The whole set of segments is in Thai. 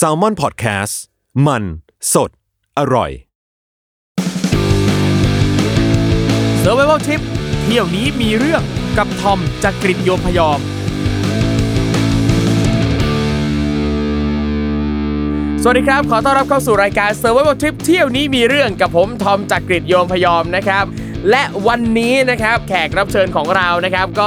s a l ม o n PODCAST มัน สด อร่อย s u r v i v a l Trip เที่ยวนี้มีเรื่องกับทอมจากกรีฑโยมพยอม สวัสดีครับ ขอต้อนรับเข้าสู่รายการ Survival Trip เที่ยวนี้มีเรื่องกับผมทอมจากกรีฑโยมพยอมนะครับ และวันนี้นะครับแขกรับเชิญของเรานะครับก็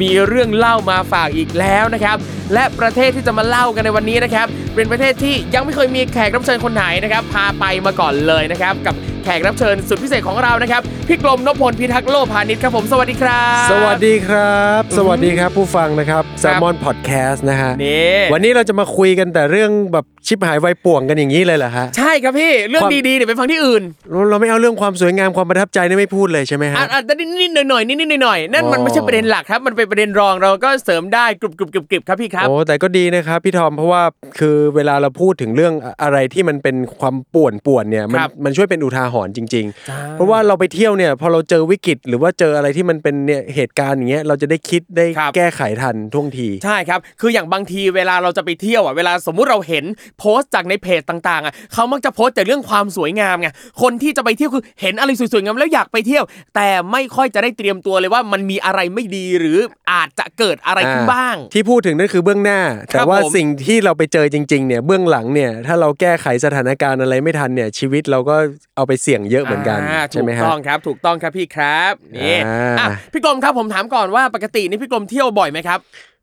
มีเรื่องเล่ามาฝากอีกแล้วนะครับ และประเทศที่จะมาเล่ากันในวันนี้นะครับ เป็นประเทศที่ยังไม่เคยมีแขกรับเชิญคนไหนนะครับ พาไปมาก่อนเลยนะครับ กับ แขกรับเชิญสุดพิเศษของเรานะครับ พี่กรมนพพลพิทักษ์โลพาณิชย์ครับผมสวัสดีครับ สวัสดีครับ สวัสดีครับผู้ฟังนะครับ s ซ l m o n Podcast นะฮะนี่วันนี้เราจะมาคุยกันแต่เรื่องแบบชิบหายไวป่วงกันอย่างนี้เลยเหรอฮะใช่ครับพี่เรื่องความดีๆเนี่ยไปฟังที่อื่นเราเราไม่เอาเรื่องความสวยงามความประทับใจนี่ไม่พูดเลยใช่ไหมฮะอะอะแต่นิดๆหน่อยๆนิดๆหน่อยๆนั่นมันอ๋อไม่ใช่ประเด็นหลักครับมันเป็นประเด็นรองเราก็เสริมได้กรุบกรุบกรุบกรุบครับพี่ครับโอ้แต่ก็ดีนะครับพี่ทอมเพราะว่าคือเวลาเราพูดถึงเรื่องอะไรที่มันเป็นความป่วนป่วนๆเนี่ยมันครับมันช่วยเป็นอุทาหรณ์จริงใช่ๆเพราะว่าเราไปเที่ยวเนี่ยพอเราเจอวิกฤต หรือว่าเจออะไรที่มันเป็นเนี่ยเหตุการณ์อย่างเงี้ยเราจะได้คิดได้ครับแก้ไขทันท่วงที ใช่ครับ คืออย่างบางทีเวลาเราจะไปเที่ยวอะเวลาสมมุติเราเห็นโพสต์จากในเพจต่างๆอะเขามักจะโพสต์แต่เรื่องความสวยงามไงคนที่จะไปเที่ยวคือเห็นอะไรสวยๆงามแล้วอยากไปเที่ยว แต่ไม่ค่อยจะได้เตรียมตัวเลยว่ามันมีอะไรไม่ดีหรืออาจจะเกิดอะไรขึ้นบ้าง ที่พูดถึงนั่นคือเบื้องหน้า แต่ว่าผมสิ่งที่เราไปเจอจริงๆเนี่ยเบื้องหลังเนี่ยถ้าเราแก้ไขสถานการณ์อะไรไม่ทันเนี่ยชีวิตเราก็เอาไปเสี่ยงเยอะเหมือนกันาใช่ไหมถูกฮะต้องครับถูกต้องครับพี่ครับนี่อ่าอะพี่กรมครับผมถามก่อนว่าปกตินี่พี่กรมเที่ยวบ่อยไหมครับ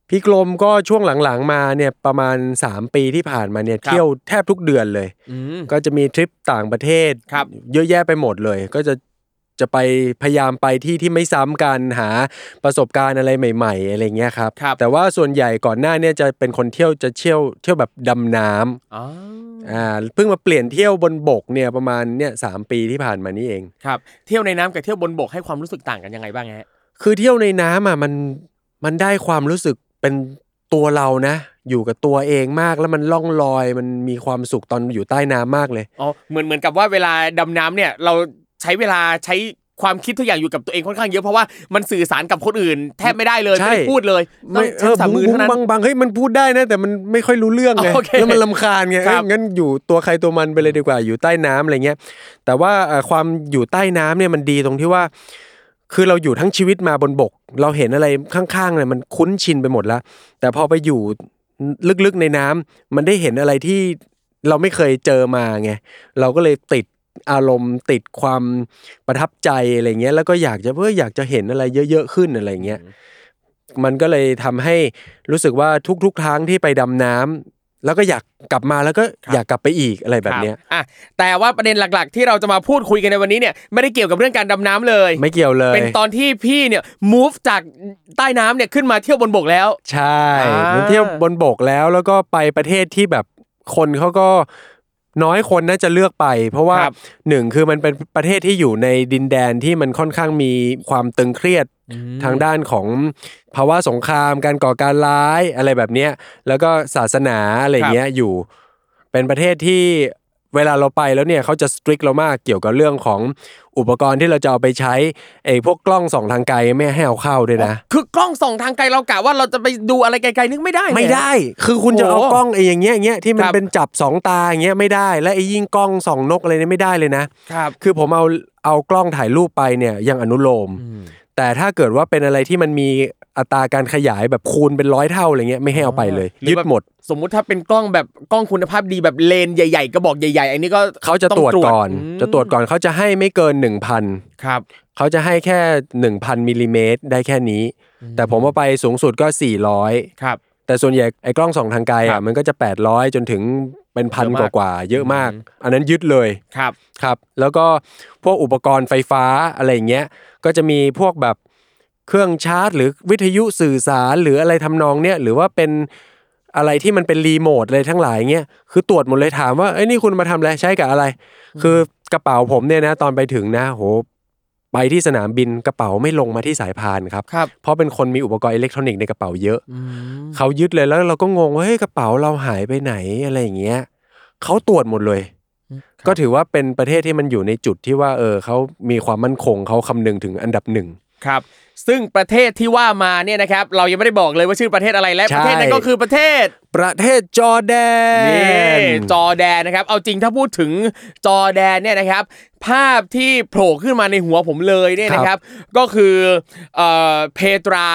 พี่กลมก็ช่วงหลังๆมาเนี่ยประมาณ 3 ปีที่ผ่านมาเนี่ยครับเที่ยวแทบทุกเดือนเลยอืมก็จะมีทริปต่างประเทศครับเยอะแยะไปหมดเลย ก็จะ จะไปพยายามไปที่ที่ไม่ซ้ำกันหาประสบการณ์อะไรใหม่ ๆ อะไรเงี้ยครับครับแต่ว่าส่วนใหญ่ก่อนหน้าเนี่ยจะเป็นคนเที่ยวจะเที่ยวเที่ยวแบบดำน้ำอ๋ออ่าเพิ่งมาเปลี่ยนเที่ยวบนบกเนี่ยประมาณเนี่ยสามปีที่ผ่านมานี่เองครับ เที่ยวในน้ำกับเที่ยวบนบกให้ความรู้สึกต่างกันยังไงบ้างฮะคือเที่ยวในน้ำอะมันมันได้ความรู้สึกเป็นตัวเรานะอยู่กับตัวเองมากแล้วมันล่องลอยมันมีความสุขตอนอยู่ใต้น้ำมากเลยอ๋อเหมือนเหมือนกับว่าเวลาดำน้ำเนี่ยเรา ใช้เวลาใช้ความคิดทุกอย่างอยู่กับตัวเองค่อนข้างเยอะเพราะว่ามันสื่อสารกับคนอื่น แทบไม่ได้เลยใช่ไม่ได้พูดเลยต้อไม่งเอใช้อภาษามือบุ้เท่างนั้นบางบางเฮ้ยมันพูดได้นะ แต่มันไม่ค่อยรู้เรื่องไงโอเคแล้วมันลำคาญไงครับเอ้ยงั้นอยู่ตัวใครตัวมันไปเลยดีกว่าอยู่ใต้น้ำอะไรเงี้ยแต่ว่าเอ่อความอยู่ใต้น้ำเนี่ยมันดีตรงที่ว่า คือเราอยู่ทั้งชีวิตมาบนบก เราเห็นอะไรข้างๆเนี่ยมันคุ้นชินไปหมดแล้ว แต่พอไปอยู่ลึกๆในน้ำมันได้เห็นอะไรที่เราไม่เคยเจอมาไงเราก็เลยติด อารมณ์ติดความประทับใจอะไรเงี้ยแล้วก็อยากจะเพื่ออยากจะเห็นอะไรเยอะๆขึ้นอะไรเงี้ยมันก็เลยทำให้รู้สึกว่าทุกๆครั้งที่ไปดำน้ำแล้วก็อยากกลับมาแล้วก็อยากกลับไปอีกอะไรแบบเนี้ยครับอะแต่ว่าประเด็นหลักๆ ที่เราจะมาพูดคุยกันในวันนี้เนี่ยไม่ได้เกี่ยวกับเรื่องการดำน้ำเลย ไม่เกี่ยวเลย เป็นตอนที่พี่เนี่ย move จากใต้น้ำเนี่ยขึ้นมาเที่ยวบนบกแล้ว ใช่อ่ามันเที่ยวบนบกแล้วแล้วก็ไปประเทศที่แบบคนเขาก็ น้อยคนน่าจะเลือกไป เพราะว่าครับหนึ่งคือมันเป็นประเทศที่อยู่ในดินแดนที่มันค่อนข้างมีความตึงเครียดทางด้านของภาวะสงคราม การก่อการร้ายอะไรแบบเนี้ยแล้วก็ศาสนาอะไรเงี้ยอยู่ เป็นประเทศที่ เวลาเราไปแล้วเนี่ยเขาจะสตริกเรามากเกี่ยวกับเรื่องของอุปกรณ์ที่เราจะเอาไปใช้ไอ้พวกกล้องส่องทางไกลไม่ให้เอาเข้าด้วยนะ คือกล้องส่องทางไกลเรากะว่าเราจะไปดูอะไรไกลๆนึกไม่ได้เลยไม่ได้ คือคุณจะเอาโอ้กล้องไอ้อย่างเงี้ยอย่างเงี้ยที่มันครับเป็นจับสองตาอย่างเงี้ยไม่ได้ และไอ้ยิ่งกล้องส่องนกอะไรเนี่ยไม่ได้เลยนะครับคือผมเอาเอากล้องถ่ายรูปไปเนี่ยยังอนุโลมแต่ถ้าเกิดว่าเป็นอะไรที่มันมี อัตราการขยายแบบคูณเป็นร้อยเท่าอะไรเงี้ยไม่ให้เอาไปเลยหรือยึดแบบหมด สมมุติถ้าเป็นกล้องแบบกล้องคุณภาพดีแบบเลนส์ใหญ่ๆกระบอกใหญ่ๆอันนี้ก็เขาจะองตรวจก่อนมจะตรวจก่อนเขาจะให้ไม่เกิน 1,000ครับเขาจะให้แค่ 1,000มิลลิเมตรได้แค่นี้ แต่ผมว่าไปสูงสุดก็ 400ครับแต่ส่วนใหญ่ไอ้กล้องส่องทางไกลครัอะบมันก็จะ 800 จนถึงเป็นพันเยอะกมากว่าๆเยอะมาก อันนั้นยึดเลยครับครับ แล้วก็พวกอุปกรณ์ไฟฟ้าอะไรอย่างเงี้ยก็จะมีพวกแบบ เครื่องชาร์จ หรือวิทยุสื่อสารหรืออะไรทำนองเนี้ยหรือว่าเป็นอะไรที่มันเป็นรีโมทอะไรทั้งหลายเงี้ยคือตรวจหมดเลยถามว่าเอ้ยนี่คุณมาทำอะไรใช้กับอะไร คือกระเป๋าผมเนี่ยนะ ตอนไปถึงนะโหไปที่สนามบินกระเป๋าไม่ลงมาที่สายพานครับครับเพราะเป็นคนมีอุปกรณ์อิเล็กทรอนิกส์ในกระเป๋าเยอะอืมเขายึดเลยแล้วเราก็งงว่าเฮ้ยกระเป๋าเราหายไปไหนอะไรอย่างเงี้ยเขาตรวจหมดเลย ก็ถือว่าเป็นประเทศที่มันอยู่ในจุดที่ว่า เออเขามีความมั่นคงเขาคำนึงถึงอันดับหนึ่ง ครับซึ่งประเทศที่ว่ามาเนี่ยนะครับเรายังไม่ได้บอกเลยว่าชื่อประเทศอะไรและใช่ประเทศนั้นก็คือประเทศ ประเทศจอร์แดนี่นจอร์แดนนะครับเอาจริงถ้าพูดถึงจอร์แดนเนี่ยนะครับ ภาพที่โผล่ขึ้นมาในหัวผมเลยเนี่ยนะครับ ก็คือเอ่อเพตรา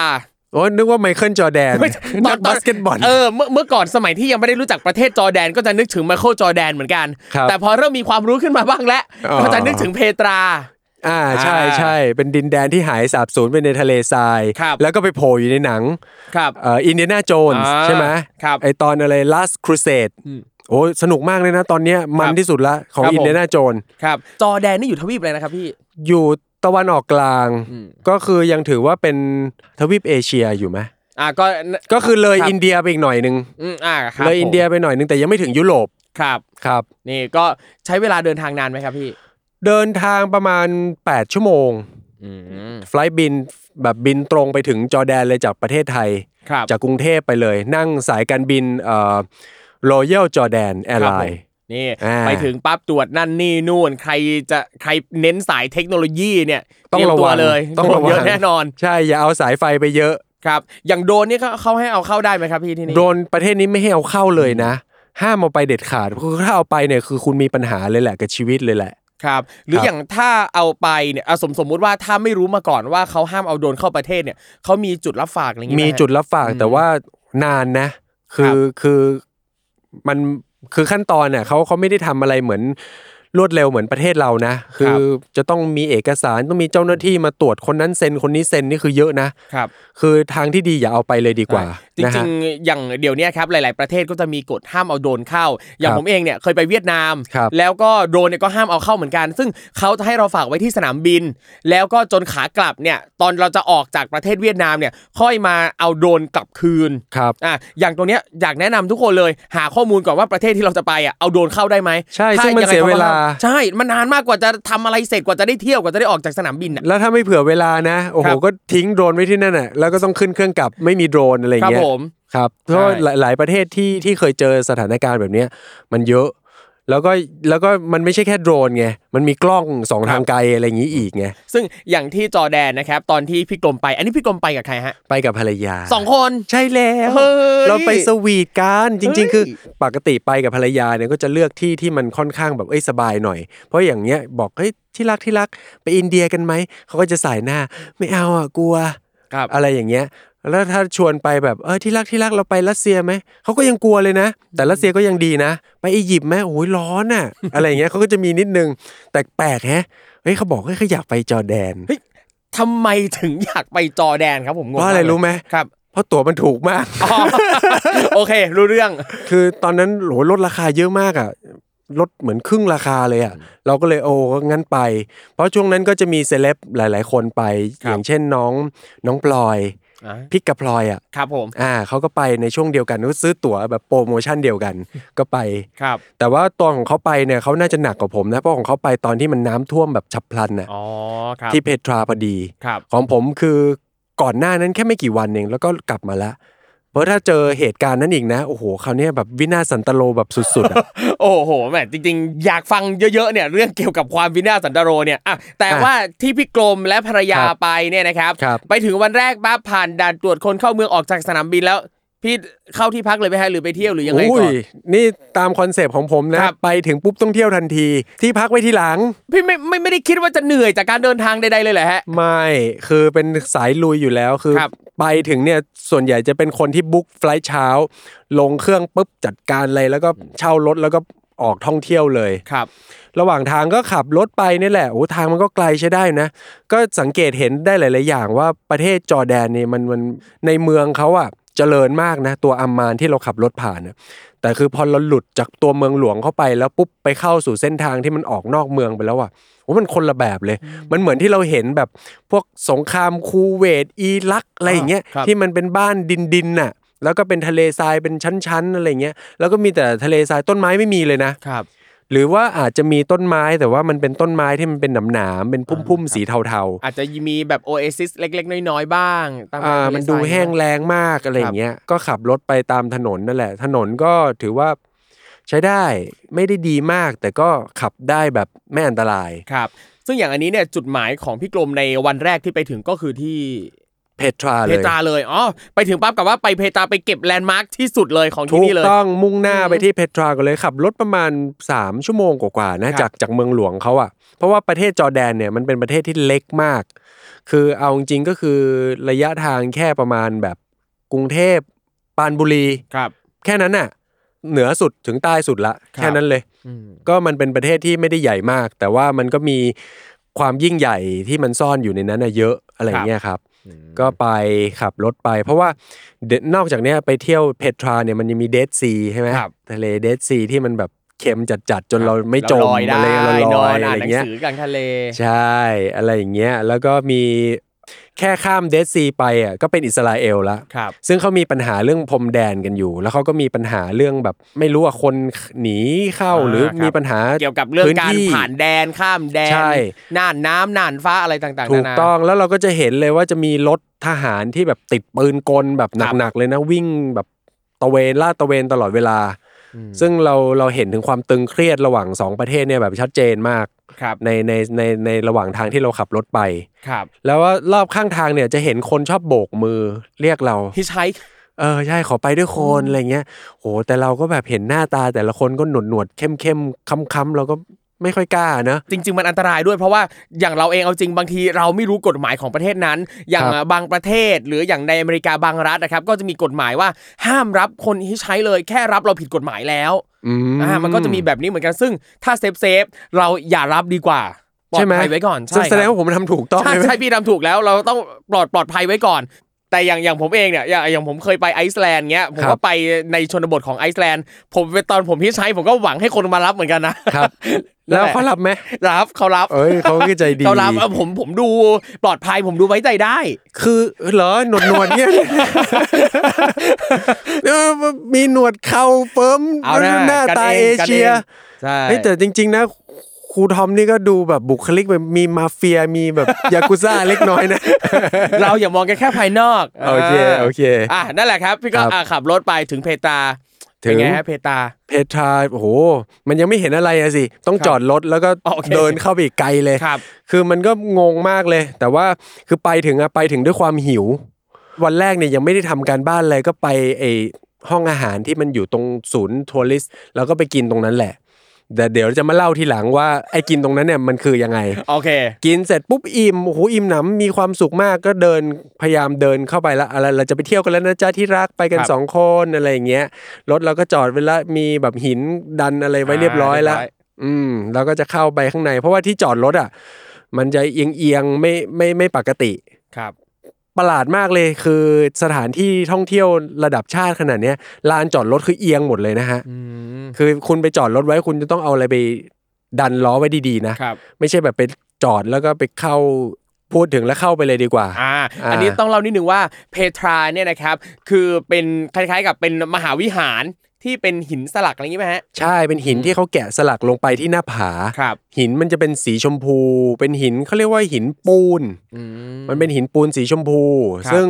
โอ้นึกว่าไมเคิลจอร์แดนไม่ใช่นักบาสเกตบอลเออเมื่อเมื่อก่อนสมัยที่ยังไม่ได้รู้จักประเทศจอร์แดน ก็จะนึกถึงไมเคิลจอร์แดนเหมือนกันครับแต่พอเริ่มมีความรู้ขึ้นมาบ้างแล้วอ๋อก็จะนึกถึงเพตรา อ่าใช่อ่าใช่เป็นดินแดนที่หายสาบสูญไปในทะเลทรายครับแล้วก็ไปโผล่อยู่ในหนังครับเอ่ออินเดียนาโจนส์อ่าใช่ไหมครับไอตอนอะไร last crusade โอ้สนุกมากเลยนะ ตอนเนี้ยมันครับที่สุดละของครับผมอินเดียนาโจนส์ครับจอร์แดนนี่อยู่ทวีปอะไรนะครับพี่อยู่ตะวันออกกลางอืมก็คือยังถือว่าเป็นทวีปเอเชียอยู่ไหมอ่าก็ก็คือเลยครับอินเดียไปอีกหน่อยนึงอืมอ่าครับเลยอินเดียผมไปหน่อยนึงแต่ยังไม่ถึงยุโรปครับครับ นี่ก็ใช้เวลาเดินทางนานไหมครับพี่ เดินทางประมาณ 8 ชั่วโมงอืมไฟลท์บินแบบบินตรงไปถึงจอร์แดนเลยจากประเทศไทยครับจากกรุงเทพไปเลย นั่งสายการบินเอ่อ Royal Jordan ครับ Airline ผมนี่อ่าไปถึงปั๊บตรวจนั่นนี่นู่นใครจะใครเน้นสายเทคโนโลยีเนี่ยต้องเตยมระตัววังเลยต้องระโดนเยวัอะงแน่นอน ใช่อย่าเอาสายไฟไปเยอะครับอย่างโดรนนี่เขาเขาให้เอาเข้าได้ไหมครับพี่ที่นี่โดรนประเทศนี้ไม่ให้เอาเข้าเลยนะ ห้ามเอาไปเด็ดขาดคือถ้าเอาไปเนี่ยคือคุณมีปัญหาเลยแหละกับชีวิตเลยแหละ ครับหรือครับอย่างถ้าเอาไปเนี่ยอะสมสมมุติว่าถ้าไม่รู้มาก่อนว่าเขาห้ามเอาโดรนเข้าประเทศเนี่ยเขามีจุดรับฝากอะไรอย่างงี้ไหมีฮะจุดรับฝากแต่ว่านานนะ คือคือมันคือขั้นตอนเนี่ยเขาเขาไม่ได้ทำอะไรเหมือนรวดเร็วเหมือนประเทศเรานะ คือจะต้องมีเอกสารต้องมีเจ้าหน้าที่มาตรวจคนนั้นเซ็นคนนี้เซ็นนี่คือเยอะนะครับ คือทางที่ดีอย่าเอาไปเลยดีกว่า จนะริฮะงๆ อย่างเดี๋ยวเนี้ยครับหลาย ๆ ประเทศก็จะมีกฎห้ามเอาโดรนเข้า อย่างครับผมเองเนี่ยเคยไปเวียดนามครับแล้วก็โดรนเนี่ยก็ห้ามเอาเข้าเหมือนกัน ซึ่งเขาจะให้เราฝากไว้ที่สนามบิน แล้วก็จนขากลับเนี่ยตอนเราจะออกจากประเทศเวียดนามเนี่ยค่อยมาเอาโดรนกลับคืนครับอะอย่างตรงเนี้ยอยากแนะนำทุกคนเลย หาข้อมูลก่อนว่าประเทศที่เราจะไปอะเอาโดรนเข้าได้ไหมใช่ถ้าซึ่งมันยัไเสียเวลาขก็ห้มใช่มันนานมากกว่าจะทำอะไรเสร็จกว่าจะได้เที่ยวกว่าจะได้ออกจากสนามบินอะแล้วถ้าไม่เผื่อเวลานะโอ้โหครับก็ทิ้งโดรนไว้ที่นั่นน่ะแล้วก็ต้องขึ้นเครื่องกลับไม่มีโดรนอะไรครับเงี้ยผมครับเพราะว่าใช่หลายหลายประเทศที่ที่เคยเจอสถานการณ์แบบเนี้ยมันเยอะ แล้วก็แล้วก็มันไม่ใช่แค่โดรนไงมันมีกล้องสองทางไกลอะไรอย่างนี้อีกไงซึ่งอย่างที่จอร์แดนนะครับ ตอนที่พี่กรมไป อันนี้พี่กรมไปกับใครฮะไปกับภรรยาสองคนใช่แล้วเฮ้ยเราไปสวีทกันจริงๆเฮ้ยคือปกติไปกับภรรยาเนี่ยก็จะเลือกที่ที่มันค่อนข้างแบบเอ้ยสบายหน่อย เพราะอย่างเงี้ยบอกเฮ้ยที่รักที่รักไปอินเดียกันไหมเขาก็จะสายหน้าไม่เอาอะกลัวครับอะไรอย่างเงี้ย แล้วถ้าชวนไปแบบเออที่รักที่รักเราไปรัสเซียไหมเขาก็ยังกลัวเลยนะ แต่รัสเซียก็ยังดีนะ ไปอียิปต์ไหมโอ้ยร้อนอะ อะไรอย่างเงี้ยเขาก็จะมีนิดนึง แต่แปลกแฮะเฮ้ยเขาบอกเฮ้ยเขาอยากไปจอร์แดนทำไมถึงอยากไปจอร์แดนครับผมงงเพราะอะไรกเลยรู้ไหมครับเพราะตั๋วมันถูกมากอ๋อโอเค รู้เรื่อง คือตอนนั้นโหลดราคาเยอะมากอะลดเหมือนครึ่งราคาเลยอะเราก็เลยโอ้งั้นไป เพราะช่วงนั้นก็จะมีเซเลบหลาย ๆ คนไปครับอย่างเช่นน้องน้องพลอยอะ พิกกับพลอยอะครับผมอ่าเขาก็ไปในช่วงเดียวกันก็ซื้อตั๋วแบบโปรโมชั่นเดียวกันก็ไปครับ แต่ว่าตัวของเขาไปเนี่ยเขาน่าจะหนักกว่าผมนะเพราะของเขาไปตอนที่มันน้ำท่วมแบบฉับพลันน่ะอ๋อครับที่เพตราพอดีครับของผมคือก่อนหน้านั้นแค่ไม่กี่วันเองแล้วก็กลับมาแล้ว เพราะถ้าเจอเหตุการณ์นั้นอีกนะโอ้โหคราวเนี้ยแบบวินาศสันตโลแบบสุดๆอะโอ้โหแหมจริงๆ อยากฟังเยอะๆเนี่ยเรื่องเกี่ยวกับความวินาศสันตโรเนี่ยอะแต่อะว่าที่พี่กรมและภรรยาครับไปเนี่ยนะครับครับ ไปถึงวันแรกปั๊บผ่านด่านตรวจคนเข้าเมืองออกจากสนามบินแล้ว พี่เข้าที่พักเลยไหมฮะหรือไปเที่ยวหรือยังไงอุ้ก่อนยนี่ตาม concept ของผมนะครับไปถึงปุ๊บต้องเที่ยวทันที ที่พักไว้ที่หลัง พี่ไม่ไม่ไม่ได้คิดว่าจะเหนื่อยจากการเดินทางใดๆเลยเหรอฮะไม่คือเป็นสายลุยอยู่แล้วคือครับไปถึงเนี่ยส่วนใหญ่จะเป็นคนที่ book flight เช้า ลงเครื่องปุ๊บจัดการอะไรแล้วก็เช่ารถแล้วก็ออกท่องเที่ยวเลยครับ ระหว่างทางก็ขับรถไปนี่แหละโอ้ทางมันก็ไกลใช้ได้นะ ก็สังเกตเห็นได้หลาย ๆ อย่างว่าประเทศจอร์แดนเนี่ยมันมันในเมืองเขาอะ เจริญมากนะ ตัวอัมมานที่เราขับรถผ่านนะแต่คือพอเราหลุดจากตัวเมืองหลวงเข้าไปแล้วปุ๊บไปเข้าสู่เส้นทางที่มันออกนอกเมืองไปแล้วอะโอ้มันคนละแบบเลย มันเหมือนที่เราเห็นแบบพวกสงครามคูเวตอิรักอะไรอย่างเงี้ยครับที่มันเป็นบ้านดินดินๆน่ะ แล้วก็เป็นทะเลทรายเป็นชั้นๆอะไรเงี้ยแล้วก็มีแต่ทะเลทรายต้นไม้ไม่มีเลยนะครับ หรือว่าอาจจะมีต้นไม้แต่ว่ามันเป็นต้นไม้ที่มันเป็นหนามๆเป็นพุ่มๆสีเทาอาจจะมีแบบโอเอซิสเล็ก ๆ น้อยๆบ้างตามๆอ่าทะเลมันดูทรายแห้งแล้งมากอะไรอย่างเงี้ยก็ขับรถไปตามถนนนั่นแหละ ถนนก็ถือว่าใช้ได้ไม่ได้ดีมาก แต่ก็ขับได้แบบไม่อันตรายครับ ซึ่งอย่างอันนี้เนี่ยจุดหมายของพี่กรมในวันแรกที่ไปถึงก็คือที่ เพตราเพเลยตราเลยอ๋อไปถึงปั๊บกับว่าไปเพตราไปเก็บแลนด์มาร์คที่สุดเลยของที่ถูกนี่เลยต้องมุ่งหน้าไปที่เพตรากันเลยขับรถประมาณ 3 ชั่วโมงกว่าๆนะครับจากจากเมืองหลวงเขาอะเพราะว่าประเทศจอร์แดนเนี่ยมันเป็นประเทศที่เล็กมาก คือเอาจริงๆก็คือระยะทางแค่ประมาณแบบกรุงเทพปรานบุรีครับ แค่นั้นน่ะเหนือสุดถึงใต้สุดละครับแค่นั้นเลยอืมก็มันเป็นประเทศที่ไม่ได้ใหญ่มาก แต่ว่ามันก็มีความยิ่งใหญ่ที่มันซ่อนอยู่ในนั้นน่ะเยอะอะไรอย่างเงี้ยครับ ก็ไปขับรถไป เพราะว่าเดนอกจากเนี้ยไปเที่ยวเพตราเนี่ยมันยังมีเดดซีใช่ไหมครับทะเลเดดซีที่มันแบบเค็มจัดๆจนเราไม่จมลอยได้อะไรเรานลออยนอะอ่านไรหนังเงี้ยสือกลางทะเล ใช่อะไรอย่างเงี้ยแล้วก็มี แค่ข้ามเดดซีไปอะก็เป็นอิสราเอลละครับซึ่งเขามีปัญหาเรื่องพรมแดนกันอยู่ แล้วเขาก็มีปัญหาเรื่องแบบไม่รู้ว่าคนหนีเข้าอ่าหรือครับมีปัญหาเกี่ยวกับเรื่องพื้นการที่ผ่านแดนข้ามแดนใช่น่านน้ำน่านฟ้าอะไรต่างๆถูนากนาต้องแล้วเราก็จะเห็นเลยว่าจะมีรถทหารที่แบบติดปืนกลแบบครับหนักๆเลยนะวิ่งแบบตะเวนลาดตระเวนตลอดเวลา ซึ่งเราเราเห็นถึงความตึงเครียดระหว่างสองประเทศเนี่ยแบบชัดเจนมากครับ ในในในในระหว่างทางที่เราขับรถไปครับ แล้วว่ารอบข้างทางเนี่ยจะเห็นคนชอบโบกมือเรียกเราฮิชไฮค์เออใช่ขอไปด้วยคนอะไรเงี้ยโหแต่เราก็แบบเห็นหน้าตาแต่ละคนก็หนวดหนวดๆเข้มเข้มคล้ำคล้ำๆเราก็ ไม่ค่อยกล้านะจริง ๆ มันอันตรายด้วยเพราะว่าอย่างเราเองเอาจริงบางทีเราไม่รู้กฎหมายของประเทศนั้น อย่างครับบางประเทศ หรืออย่างในอเมริกาบางรัฐนะครับ ก็จะมีกฎหมายว่าห้ามรับคน hitchhike เลยแค่รับเราผิดกฎหมายแล้วอืมอ่ามันก็จะมีแบบนี้เหมือนกันซึ่งถ้า safe safe เราอย่ารับดีกว่าปลอใช่ดไหมภัยไว้ก่อนซึ่งใช่แสดงครับว่าผมทำถูกต้องใช่ใช่ไหมใช่พี่ทำถูกแล้วเราต้องปลอดปลอดภัยไว้ก่อน แต่อย่างอย่างผมเองเนี่ยอย่างอย่างผมเคยไปไอซ์แลนด์เงี้ยผมครัก็บไปในชนบทของไอซ์แลนด์ผมไปตอนผมพี่ใช้ผมก็หวังให้คนมารับเหมือนกันนะครับแล้วเขารับไหมรับเขารับเอ้ยเขาก็ใจดีเขารับเออผมผมดูปลอดภัยผมดูไว้ใจได้ คือเหรอหนวดหนวดๆเนี่ยเออมีหนวดเข่าเฟิร์มเอานะหน้ากันตาเอเองกันเองเชียใช่เฮ้ยแต่จริง ๆ นะ ครูทอมนี่ก็ดูแบบบุคลิกแบบมีมาเฟียมีแบบยากุซ่าเล็กน้อยนะ เราอย่ามองกันแค่ภายนอกโอเคโอเคอะนั่นแหละครับ พี่ก็ครับอะขับรถไปถึงเพตราถึเป็นงไงฮะเพตราเพทราโอ้โห มันยังไม่เห็นอะไรอะสิ ต้องครับจอดรถแล้วก็อ๋อโอเคเดินเข้าไปอีกไกลเลยครับ คือมันก็งงมากเลย แต่ว่าคือไปถึงอะไปถึงด้วยความหิว วันแรกเนี่ยยังไม่ได้ทำการบ้านอะไรก็ไปไอห้องอาหารที่มันอยู่ตรงศูนย์ทัวริสต์แล้วก็ไปกินตรงนั้นแหละ แต่เดี๋ยวจะมาเล่าทีหลังว่าไอ้กินตรงนั้นเนี่ยมันคือยังไง โอเค กินเสร็จปุ๊บอิ่มโอ้โหอิ่มหนำมีความสุขมากก็เดินพยายามเดินเข้าไปละอะไรเราจะไปเที่ยวกันแล้วนะจ๊ะที่รักไปกันครับ สองคนอะไรอย่างเงี้ยรถเราก็จอดไว้ละมีแบบหินดันอะไรไว้เรียบร้อยละอ่าเรียบร้อยอืมเราก็จะเข้าไปข้างใน เพราะว่าที่จอดรถอะ มันจะเอียงเอียงๆไม่ไม่ไม่ปกติ ครับ ประหลาดมากเลยคือสถานที่ท่องเที่ยวระดับชาติขนาดเนี้ยลานจอดรถคือเอียงหมดเลยนะฮะอืมคือคุณไปจอดรถไว้คุณจะต้องเอาอะไรไปดันล้อไว้ดีๆนะครับไม่ใช่แบบไปจอดแล้วก็ไปเข้าพูดถึงแล้วเข้าไปเลยดีกว่า อ่าอ่าอันนี้ต้องเล่านิดนึงว่าเพทราเนี่ยนะครับ คือเป็นคล้ายๆกับเป็นมหาวิหาร ที่เป็นหินสลักอะไรอย่างงี้ไหมฮะ ใช่เป็นหินที่เขาแกะสลักลงไปที่หน้าผา ครับ หินมันจะเป็นสีชมพู เป็นหินเขาเรียกว่าหินปูน อืม มันเป็นหินปูนสีชมพู ครับซึ่ง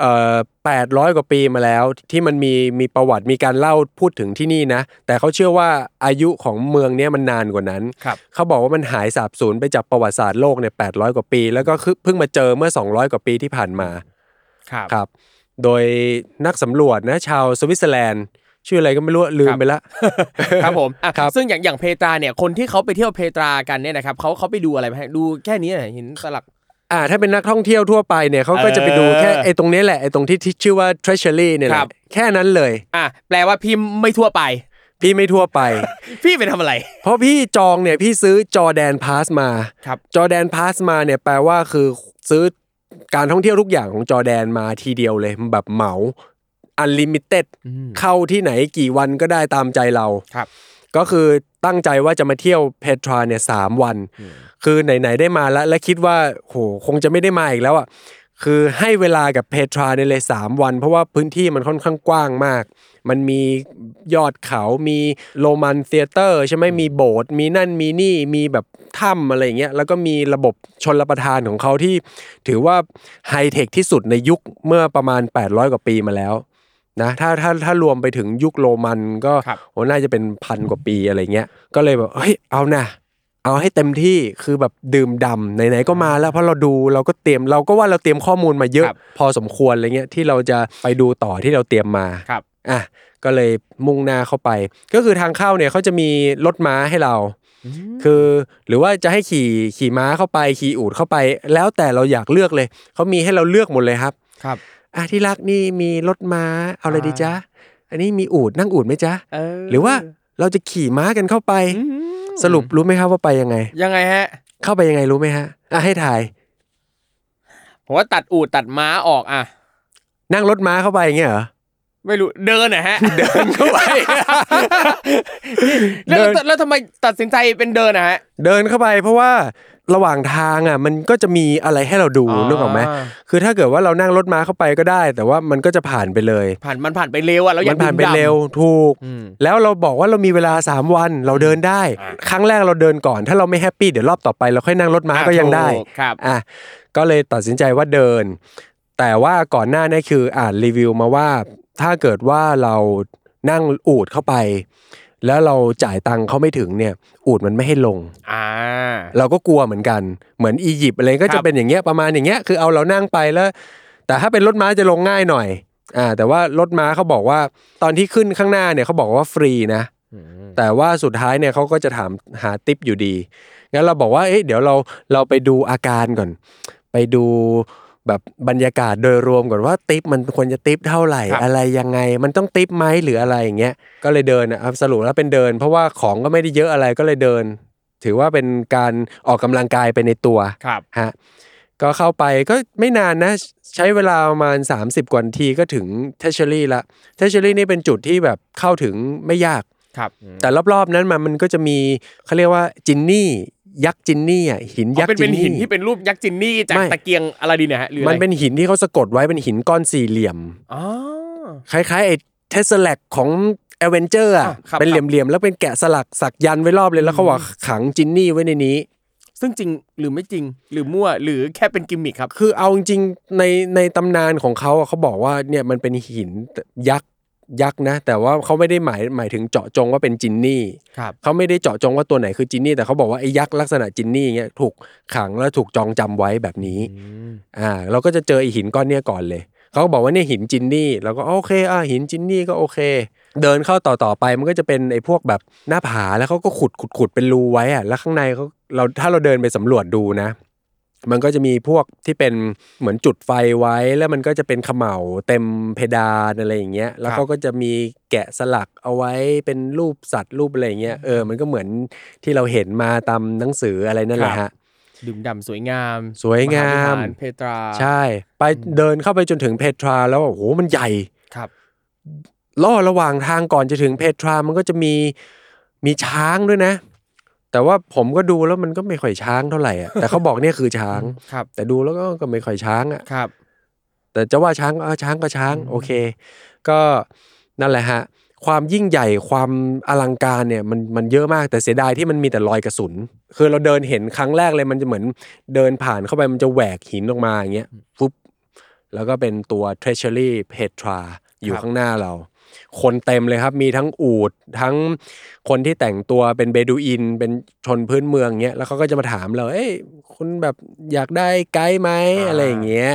เอ่อแปดร้อยกว่าปีมาแล้ว ที่มันมีมีประวัติมีการเล่าพูดถึงที่นี่นะ แต่เขาเชื่อว่าอายุของเมืองเนี้ยมันนานกว่านั้น ครับ เขาบอกว่ามันหายสาบสูญไปจากประวัติศาสตร์โลกเนี่ยแปดร้อยกว่าปี แล้วก็คือเพิ่งมาเจอเมื่อ200กว่าปีที่ผ่านมา ครับ ครับ โดยนักสำรวจนะชาวสวิตเซอร์แลนด์ ชื่ออะไรก็ไม่รู้ลืมไปละครับผมอะครับซึ่งอย่างอย่างเพตราเนี่ยคนที่เขาไปเที่ยวเพตรากันเนี่ยนะครับเขาเขาไปดูอะไรไหมฮะดูแค่นี้เหรอหินสลักอ่าถ้าเป็นนักท่องเที่ยวทั่วไปเนี่ยเขาก็จะไปดูเออแค่ไอ้ตรงนี้แหละไอ้ตรงที่ที่ชื่อว่า treasury เนี่ยแหครัละบแค่นั้นเลยอะแปลว่าพี่ไม่ทั่วไป พี่ไม่ทั่วไป พี่ไปทำอะไร เพราะพี่จองเนี่ยพี่ซื้อ Jordan Pass มาครับ Jordan Pass มาเนี่ยแปลว่าคือซื้อการท่องเที่ยวทุกอย่างของจอร์แดนมาทีเดียวเลยแบบเหมา unlimited เข้าที่ไหนกี่วันก็ได้ตามใจเราครับ ก็คือตั้งใจว่าจะมาเที่ยวเพทราเนี่ยสามวัน คือไหนๆได้มาแล้ว และคิดว่าโหคงจะไม่ได้มาอีกแล้วอะคือให้เวลากับเพทราในเลยสามวัน เพราะว่าพื้นที่มันค่อนข้างกว้างมาก มันมียอดเขา มีโรมันเธียเตอร์ใช่ไหมมีโบสถ์ มีนั่น มีนี่ มีแบบถ้ำอะไรอย่างเงี้ย แล้วก็มีระบบชนรประทานของเขาที่ถือว่าไฮเทคที่สุดในยุคเมื่อประมาณ 800 กว่าปีมาแล้ว นะถ้าถ้าถ้ารวมไปถึงยุคโรมันก็ครับโอ้น่าจะเป็นพันกว่าปีอะไรเงี้ยก็เลยแบบเฮ้ยเอานะเอาให้เต็มที่คือแบบดื่มดำไหนๆก็มาแล้วเพราะเราดูเราก็เตรียมเราก็ว่าเราเตรียมข้อมูลมาเยอะครับพอสมควรอะไรเงี้ยที่เราจะไปดูต่อที่เราเตรียมมาครับอะก็เลยมุ่งหน้าเข้าไป ก็คือทางเข้าเนี่ยเขาจะมีรถม้าให้เรา คือหรือว่าจะให้ขี่ขี่ม้าเข้าไปขี่อูฐเข้าไป แล้วแต่เราอยากเลือกเลยเขามีให้เราเลือกหมดเลยครับครับ อะที่รักนี่มีรถม้าเอาอะไรดีจ๊ะอันนี้มีอูฐนั่งอูฐไหมจ๊ะเออหรือว่าเราจะขี่ม้ากันเข้าไป สรุปรู้ไหมครับว่าไปยังไง ยังไงฮะ เข้าไปยังไงรู้ไหมฮะอะให้ถ่ายผมว่าตัดอูดตัดม้าออกอะ นั่งรถม้าเข้าไปอย่างเงี้ยเหรอไม่รู้เดินนะฮะ เดินเข้าไปแล้วเดินแล้วทำไมตัดสินใจเป็นเดินนะฮะ เดินเข้าไปเพราะว่า ระหว่างทางอะมันก็จะมีอะไรให้เราดูอ๋อนึกออกไหมคือถ้าเกิดว่าเรานั่งรถม้าเข้าไปก็ได้ แต่ว่ามันก็จะผ่านไปเลย ผ่านมันผ่านไปเร็วอะเราอยามักนผ่านไปดื่มด่ำเร็วถูกอืมแล้วเราบอกว่าเรามีเวลา 3 วันเราเดินได้อ่าครั้งแรกเราเดินก่อน ถ้าเราไม่แฮปปี้เดี๋ยวรอบต่อไปเราค่อยนั่งรถม้าก็ยังได้ถูกครับอะก็เลยตัดสินใจว่าเดิน แต่ว่าก่อนหน้านี้คืออ่านรีวิวมาว่าถ้าเกิดว่าเรานั่งอูดเข้าไป แล้วเราจ่ายตังค์เขาไม่ถึงเนี่ยอูดมันไม่ให้ลง อ่า เราก็กลัวเหมือนกันเหมือนอียิปต์อะไรก็ครัจะบเป็นอย่างเงี้ยประมาณอย่างเงี้ยคือเอาเรานั่งไปแล้ว แต่ถ้าเป็นรถม้าจะลงง่ายหน่อย อ่า แต่ว่ารถม้าเขาบอกว่าตอนที่ขึ้นข้างหน้าเนี่ยเขาบอกว่าฟรีนะแต่ว่าสุดท้ายเนี่ยเขาก็จะถามหาติปอยู่ดีงั้นเราบอกว่าเอ๊ะเดี๋ยวเราเราไปดูอาการก่อน ไปดู แบบบรรยากาศโดยรวมก่อนว่าติปมันควรจะติปเท่าไหร่ครับอะไรยังไง มันต้องติปไหมหรืออะไรอย่างเงี้ยก็เลยเดินอะสรุปแล้วเป็นเดิน เพราะว่าของก็ไม่ได้เยอะอะไรก็เลยเดิน ถือว่าเป็นการออกกำลังกายไปในตัวครับฮะก็เข้าไปก็ไม่นานนะ ใช้เวลาประมาณ 30 กว่านาทีก็ถึง treasury ละ treasury นี่เป็นจุดที่แบบเข้าถึงไม่ยากครับแต่รอบๆนั้นมันมันก็จะมีเขาเรียกว่าจินนี่ ยักษ์จินนี่อะหินอ๋อยักเป็นษ์จิเป็นนนี่หินที่เป็นรูปยักษ์จินนี่จากไม่ตะเกียงอะไรดีเนี่ยฮะหรืออะไรมันเป็นหินที่เขาสะกดไว้เป็นหินก้อนสี่เหลี่ยมอ๋อคล้ายๆไอ้ Tesseract ของเอเวนเจอร์อะอะครับเป็นเหลี่ยมๆแล้วเป็นแกะสลักสักยันต์ไว้รอบเลยแล้วเขาว่าขังจินนี่ไว้ในนี้ ซึ่งจริงหรือไม่จริงหรือมั่วหรือแค่เป็นกิมมิคครับ คือเอาจริงๆในในตำนานของเขาอะเขาบอกว่าเนี่ยมันเป็นหินยักษ์ ยักษ์นะ แต่ว่าเขาไม่ได้หมายหมายถึงเจาะจงว่าเป็นจินนี่ครับเขาไม่ได้เจาะจงว่าตัวไหนคือจินนี่แต่เขาบอกว่าไอ้ยักษ์ลักษณะจินนี่เงี้ยถูกขังแล้วถูกจองจำไว้แบบนี้อ่าเราก็จะเจอไอ้หินก้อนเนี้ยก่อนเลยเขาก็บอกว่าเนี่ยหินจินนี่เราก็โอเคอ่าหินจินนี่ก็โอเค เดินเข้าต่อต่อไปมันก็จะเป็นไอ้พวกแบบหน้าผาแล้วเขาก็ขุดขุดขุดเป็นรูไว้อะแล้วข้างในเขาเราถ้าเราเดินไปสำรวจดูนะ มันก็จะมีพวกที่เป็นเหมือนจุดไฟไว้แล้วมันก็จะเป็นเขม่าเต็มเพดานอะไรอย่างเงี้ยแล้วเขาก็จะมีแกะสลักเอาไว้เป็นรูปสัตว์รูปอะไรอย่างเงี้ยเออมันก็เหมือนที่เราเห็นมาตามหนังสืออะไรนั่นแหละครัฮะบดื่มด่ำสวยงาม สวยงามหวิหรเพตรา ใช่ ไปเดินเข้าไปจนถึงเพทรา แล้วโอ้โหมันใหญ่ครับล่อระหว่างทางก่อนจะถึงเพทรามันก็จะมีมีช้างด้วยนะ แต่ว่าผมก็ดูแล้วมันก็ไม่ค่อยช้างเท่าไหร่อะแต่เขาบอกเนี่ยคือช้างครับ แต่ดูแล้วก็ก็ไม่ค่อยช้างอะครับ แต่จะว่าช้างก็อะช้างก็ช้าง โอเค ก็นั่นแหละฮะ ความยิ่งใหญ่ความอลังการเนี่ยมันมันเยอะมากแต่เสียดายที่มันมีแต่รอยกระสุน คือเราเดินเห็นครั้งแรกเลยมันจะเหมือนเดินผ่านเข้าไปมันจะแหวกหินออกมาอย่างเงี้ยฟุบแล้วก็เป็นตัว treasury petra อยู่ครับข้างหน้าเรา คนเต็มเลยครับ มีทั้งอูดทั้งคนที่แต่งตัวเป็นเบดูอิน เป็นชนพื้นเมืองเงี้ยแล้วเขาก็จะมาถามเราเอ้ยคุณแบบอยากได้ไกด์ไหมอะไรอย่างเงี้ย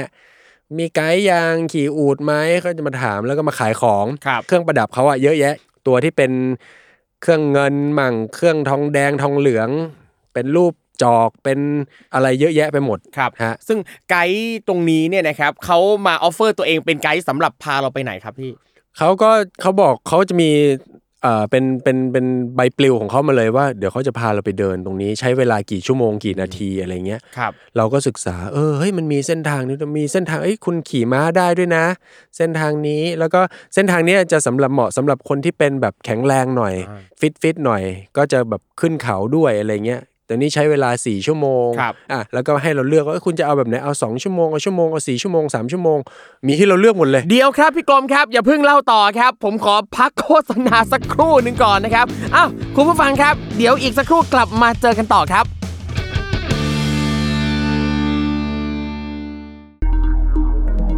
มีไกด์ยางขี่อูดไหมเขาจะมาถามแล้วก็มาขายของครับเครื่องประดับเขาอะเยอะแยะ ตัวที่เป็นเครื่องเงินมั่งเครื่องทองแดงทองเหลือง เป็นรูปจอกเป็นอะไรเยอะแยะไปหมดครับฮะซึ่งไกด์ตรงนี้เนี่ยนะครับเขามา offer ตัวเองเป็นไกด์สำหรับพาเราไปไหนครับพี่ เขาก็เขาบอกเขาจะมีเอ่อเป็นเป็นเป็นใบปลิวของเขามาเลยว่าเดี๋ยวเขาจะพาเราไปเดินตรงนี้ใช้เวลากี่ชั่วโมงกี่นาทีอะไรเงี้ยครับ เราก็ศึกษาเออเฮ้ยมันมีเส้นทางนี้มีเส้นทางเอ้ยคุณขี่ม้าได้ด้วยนะ เส้นทางนี้แล้วก็เส้นทางเนี้ยจะสำหรับเหมาะสำหรับคนที่เป็นแบบแข็งแรงหน่อยอ่าฟิตฟิตหน่อย ก็จะแบบขึ้นเขาด้วยอะไรเงี้ย แต่นี่ใช้เวลา 4 ชั่วโมงครับอะแล้วก็ให้เราเลือกว่าเอ้ยคุณจะเอาแบบไหนเอา 2 ชั่วโมงเอาชั่วโมงเอา4ชั่วโมง3ชั่วโมง มีให้เราเลือกหมดเลยเดี๋ยวครับพี่กรมครับ อย่าเพิ่งเล่าต่อครับ ผมขอพักโฆษณาสักครู่หนึ่งก่อนนะครับอ้าวคุณผู้ฟังครับ เดี๋ยวอีกสักครู่กลับมาเจอกันต่อครับ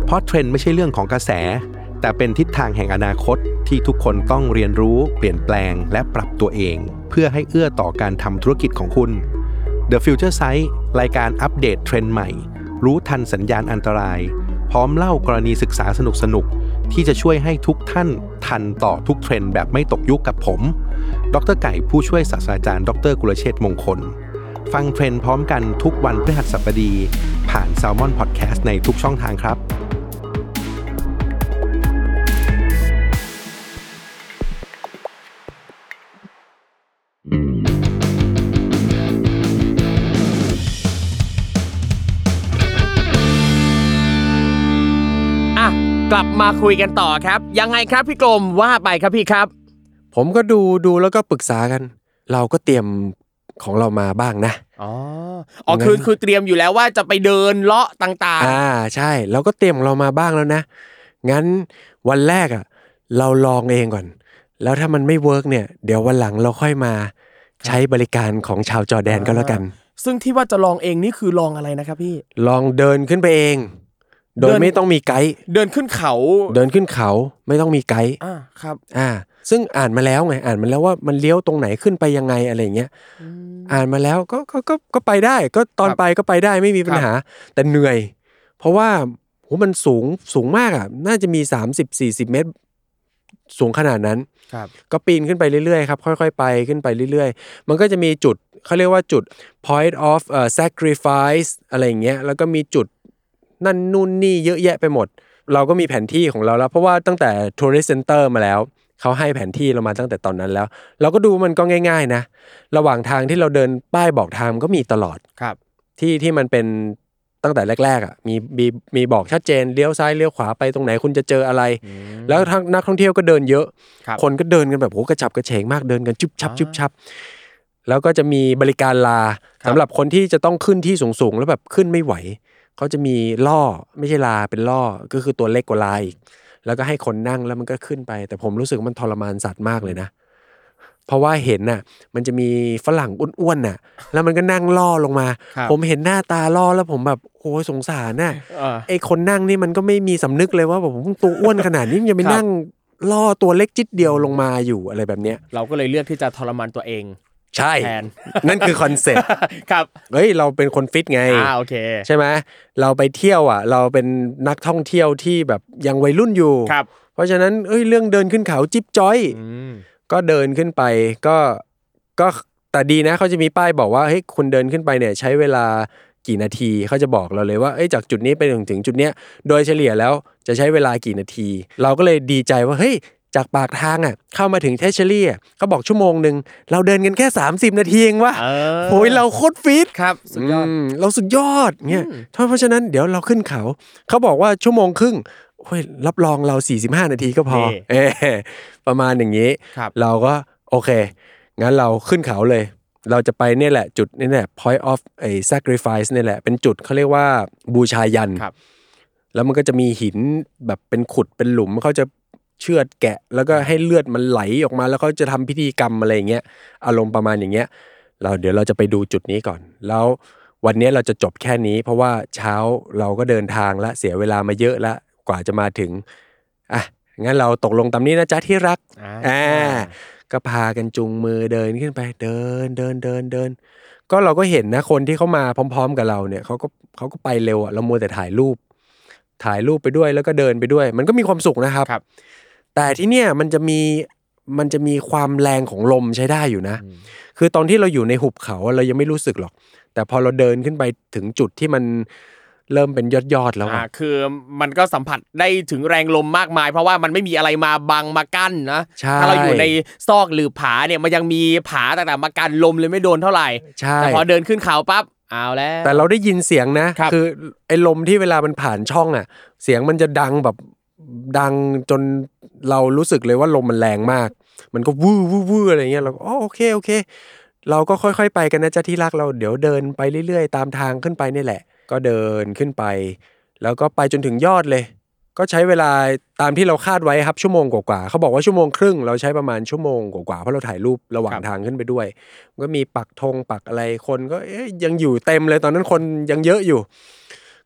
เพราะเทรนด์ไม่ใช่เรื่องของกระแส แต่เป็นทิศทางแห่งอนาคตที่ทุกคนต้องเรียนรู้ เปลี่ยนแปลงและปรับตัวเอง เพื่อให้เอื้อต่อการทำธุรกิจของคุณ The Future Sight รายการอัปเดตเทรนด์ใหม่ รู้ทันสัญญาณอันตราย พร้อมเล่ากรณีศึกษาสนุกๆที่จะช่วยให้ทุกท่านทันต่อทุกเทรนด์แบบไม่ตกยุคกับผม ดรไก่ผู้ช่วยศาสตราจารย์ ดรกุลเชษมงคล ฟังเทรนด์พร้อมกันทุกวันพฤหัสบดี ผ่าน Salmon Podcast ในทุกช่องทางครับ ลับมาคุยกันต่อครับ ยังไงครับพี่กรมว่าไปครับพี่ครับ ผมก็ดูดูแล้วก็ปรึกษากัน เราก็เตรียมของเรามาบ้างนะ อ๋ออ๋อคือคือเตรียมอยู่แล้วว่าจะไปเดินเลาะต่างอ่าใช่เราก็เตรียมของเรามาบ้างแล้วนะ งั้นวันแรกอะ เราลองเองก่อน แล้วถ้ามันไม่ work เนี่ย เดี๋ยววันหลังเราค่อยมาใช้บริการของชาวจอร์แดนก็แล้วกัน ๆ ซึ่งที่ว่าจะลองเองนี่คือลองอะไรนะครับพี่ ลองเดินขึ้นไปเอง โดเดิยนไม่ต้องมีไกด์เดินขึ้นเขา เดินขึ้นเขาไม่ต้องมีไกด์อ่าครับ อ่า ซึ่งอ่านมาแล้วไงอ่านมาแล้วว่ามันเลี้ยวตรงไหนขึ้นไปยังไงอะไรอย่างเงี้ยอ่านมาแล้วก็ก็ก็ก็ไปได้ ก็ตอนครับไปก็ไปได้ไม่มีปัญหา แต่เหนื่อย เพราะว่าโหมันสูงสูงมากอะ น่าจะมี30 40เมตร สูงขนาดนั้นครับ ก็ปีนขึ้นไปเรื่อยๆครับค่อยๆไปขึ้นไปเรื่อยๆ มันก็จะมีจุดเขาเรียกว่าจุด point of เอ่อ sacrifice อะไรอย่างเงี้ยแล้วก็มีจุด นั่นนู่นนี่เยอะแยะไปหมด เราก็มีแผนที่ของเราแล้ว เพราะว่าตั้งแต่ tourist center มาแล้วเขาให้แผนที่เรามาตั้งแต่ตอนนั้นแล้ว เราก็ดูมันก็ง่าย ๆ นะ ระหว่างทางที่เราเดินป้ายบอกทางก็มีตลอดครับ ที่ที่มันเป็นตั้งแต่แรกๆอะมีมีมีบอกชัดเจนเลี้ยวซ้ายเลี้ยวขวาไปตรงไหนคุณจะเจออะไร แล้วทางนักท่องเที่ยวก็เดินเยอะครับคนก็เดินกันแบบโหกระฉับกระเฉงมากเดินกันจุบชับอ่าจุบชับแล้วก็จะมีบริการลาครับสำหรับคนที่จะต้องขึ้นที่สูงๆแล้วแบบขึ้นไม่ไหว เขาจะมีล่อไม่ใช่ลาเป็นล่อก็คือตัวเล็กกว่าลาอีกแล้วก็ให้คนนั่งแล้วมันก็ขึ้นไป แต่ผมรู้สึกมันทรมานสัตว์มากเลยนะ เพราะว่าเห็นน่ะ มันจะมีฝรั่งอ้วนๆน่ะ แล้วมันก็นั่งล่อลงมาครับผมเห็นหน้าตาล่อแล้วผมแบบโอ้ยสงสารน่ะอ่าไอคนนั่งนี่มันก็ไม่มีสำนึกเลยว่าแบบผมตัวอ้วนขนาดนี้มันจะไปครับนั่งล่อตัวเล็กจิดเดียวลงมาอยู่อะไรแบบเนี้ย เราก็เลยเลือกที่จะทรมานตัวเอง ใช่ แทน นั่นคือคอนเซ็ปต์ครับเฮ้ยเราเป็นคนฟิตไง อ่าโอเค ใช่ไหมเราไปเที่ยวอะ เราเป็นนักท่องเที่ยวที่แบบยังวัยรุ่นอยู่ ครับ เพราะฉะนั้นเอ้ยเรื่องเดินขึ้นเขาจิ๊บจ้อย อืม ก็เดินขึ้นไปก็ก็แต่ดีนะเขาจะมีป้ายบอกว่าเฮ้ยคุณเดินขึ้นไปเนี่ยใช้เวลากี่นาทีเขาจะบอกเราเลยว่าเอ้ยจากจุดนี้ไปถึงถึงจุดเนี้ยโดยเฉลี่ยแล้วจะใช้เวลากี่นาที เราก็เลยดีใจว่าเฮ้ย จากปากทางอะเข้ามาถึง treasury อะเขาบอกชั่วโมงหนึ่งเราเดินกันแค่ 30 นาทีเองวะเออโหยเราโคตรฟิตครับสุดยอดมเราสุดยอดเนี่ยเพราะฉะนั้นเดี๋ยวเราขึ้นเขา เขาบอกว่าชั่วโมงครึ่งโอ้ยรับรองเรา 45 นาทีก็พอนี่เออประมาณอย่างนี้ครับเราก็โอเค งั้นเราขึ้นเขาเลย เราจะไปเนี่ยแหละ จุดนี่แหละ point of ไอ้ sacrifice เนี่ยแหละ เป็นจุดเขาเรียกว่าบูชายันครับแล้วมันก็จะมีหินแบบเป็นขุดเป็นหลุมเขาจะ เชือดแกะ แล้วก็ให้เลือดมันไหลออกมา แล้วเขาจะทำพิธีกรรมอะไรอย่างเงี้ยอารมณ์ประมาณอย่างเงี้ยเราเดี๋ยวเราจะไปดูจุดนี้ก่อน แล้ววันนี้เราจะจบแค่นี้ เพราะว่าเช้าเราก็เดินทางและเสียเวลามาเยอะแล้วกว่าจะมาถึงอะงั้นเราตกลงตามนี้นะจ๊ะที่รักอ่าอ่าก็พากันจูงมือเดินขึ้นไปเดินเดินเดินเดิน ก็เราก็เห็นนะคนที่เขามาพร้อม ๆ กับเราเนี่ยเขาก็เขาก็ไปเร็วอะเรามัวแต่ถ่ายรูป ถ่ายรูปไปด้วยแล้วก็เดินไปด้วย มันก็มีความสุขนะครับครับ แต่ที่เนี่ยมันจะมีมันจะมีความแรงของลมใช้ได้อยู่นะ คือตอนที่เราอยู่ในหุบเขาอะเรายังไม่รู้สึกหรอก แต่พอเราเดินขึ้นไปถึงจุดที่มันเริ่มเป็นยอดยอดๆแล้วอ่าอะคือมันก็สัมผัสได้ถึงแรงลมมากมาย เพราะว่ามันไม่มีอะไรมาบังมากั้นนะใช่ถ้าเราอยู่ในซอกหรือผาเนี่ยมันยังมีผาต่างๆมากันลมเลยไม่โดนเท่าไหร่ใช่แต่พอเดินขึ้นเขาปั๊บเอาแล้วแต่เราได้ยินเสียงนะครับอไอ้ลมที่เวลามันผ่านช่องอะ เสียงมันจะดังแบบ ดังจนเรารู้สึกเลยว่าลมมันแรงมาก มันก็วื้อวื้อวื้ออะไรเงี้ยเราก็อ๋อโอเคโอเค เราก็ค่อยๆ ไปกันนะจ๊ะที่รักเราเดี๋ยวเดินไปเรื่อยๆ ตามทางขึ้นไปนี่แหละ ก็เดินขึ้นไป แล้วก็ไปจนถึงยอดเลย ก็ใช้เวลาตามที่เราคาดไว้ครับชั่วโมงกว่าๆเขาบอกว่าชั่วโมงครึ่ง เราใช้ประมาณชั่วโมงกว่าๆเพราะเราถ่ายรูประหว่างทางขึ้นไปด้วย ก็มีปักธงปักอะไรคนก็ยังอยู่เต็มเลยตอนนั้นคนยังเยอะอยู่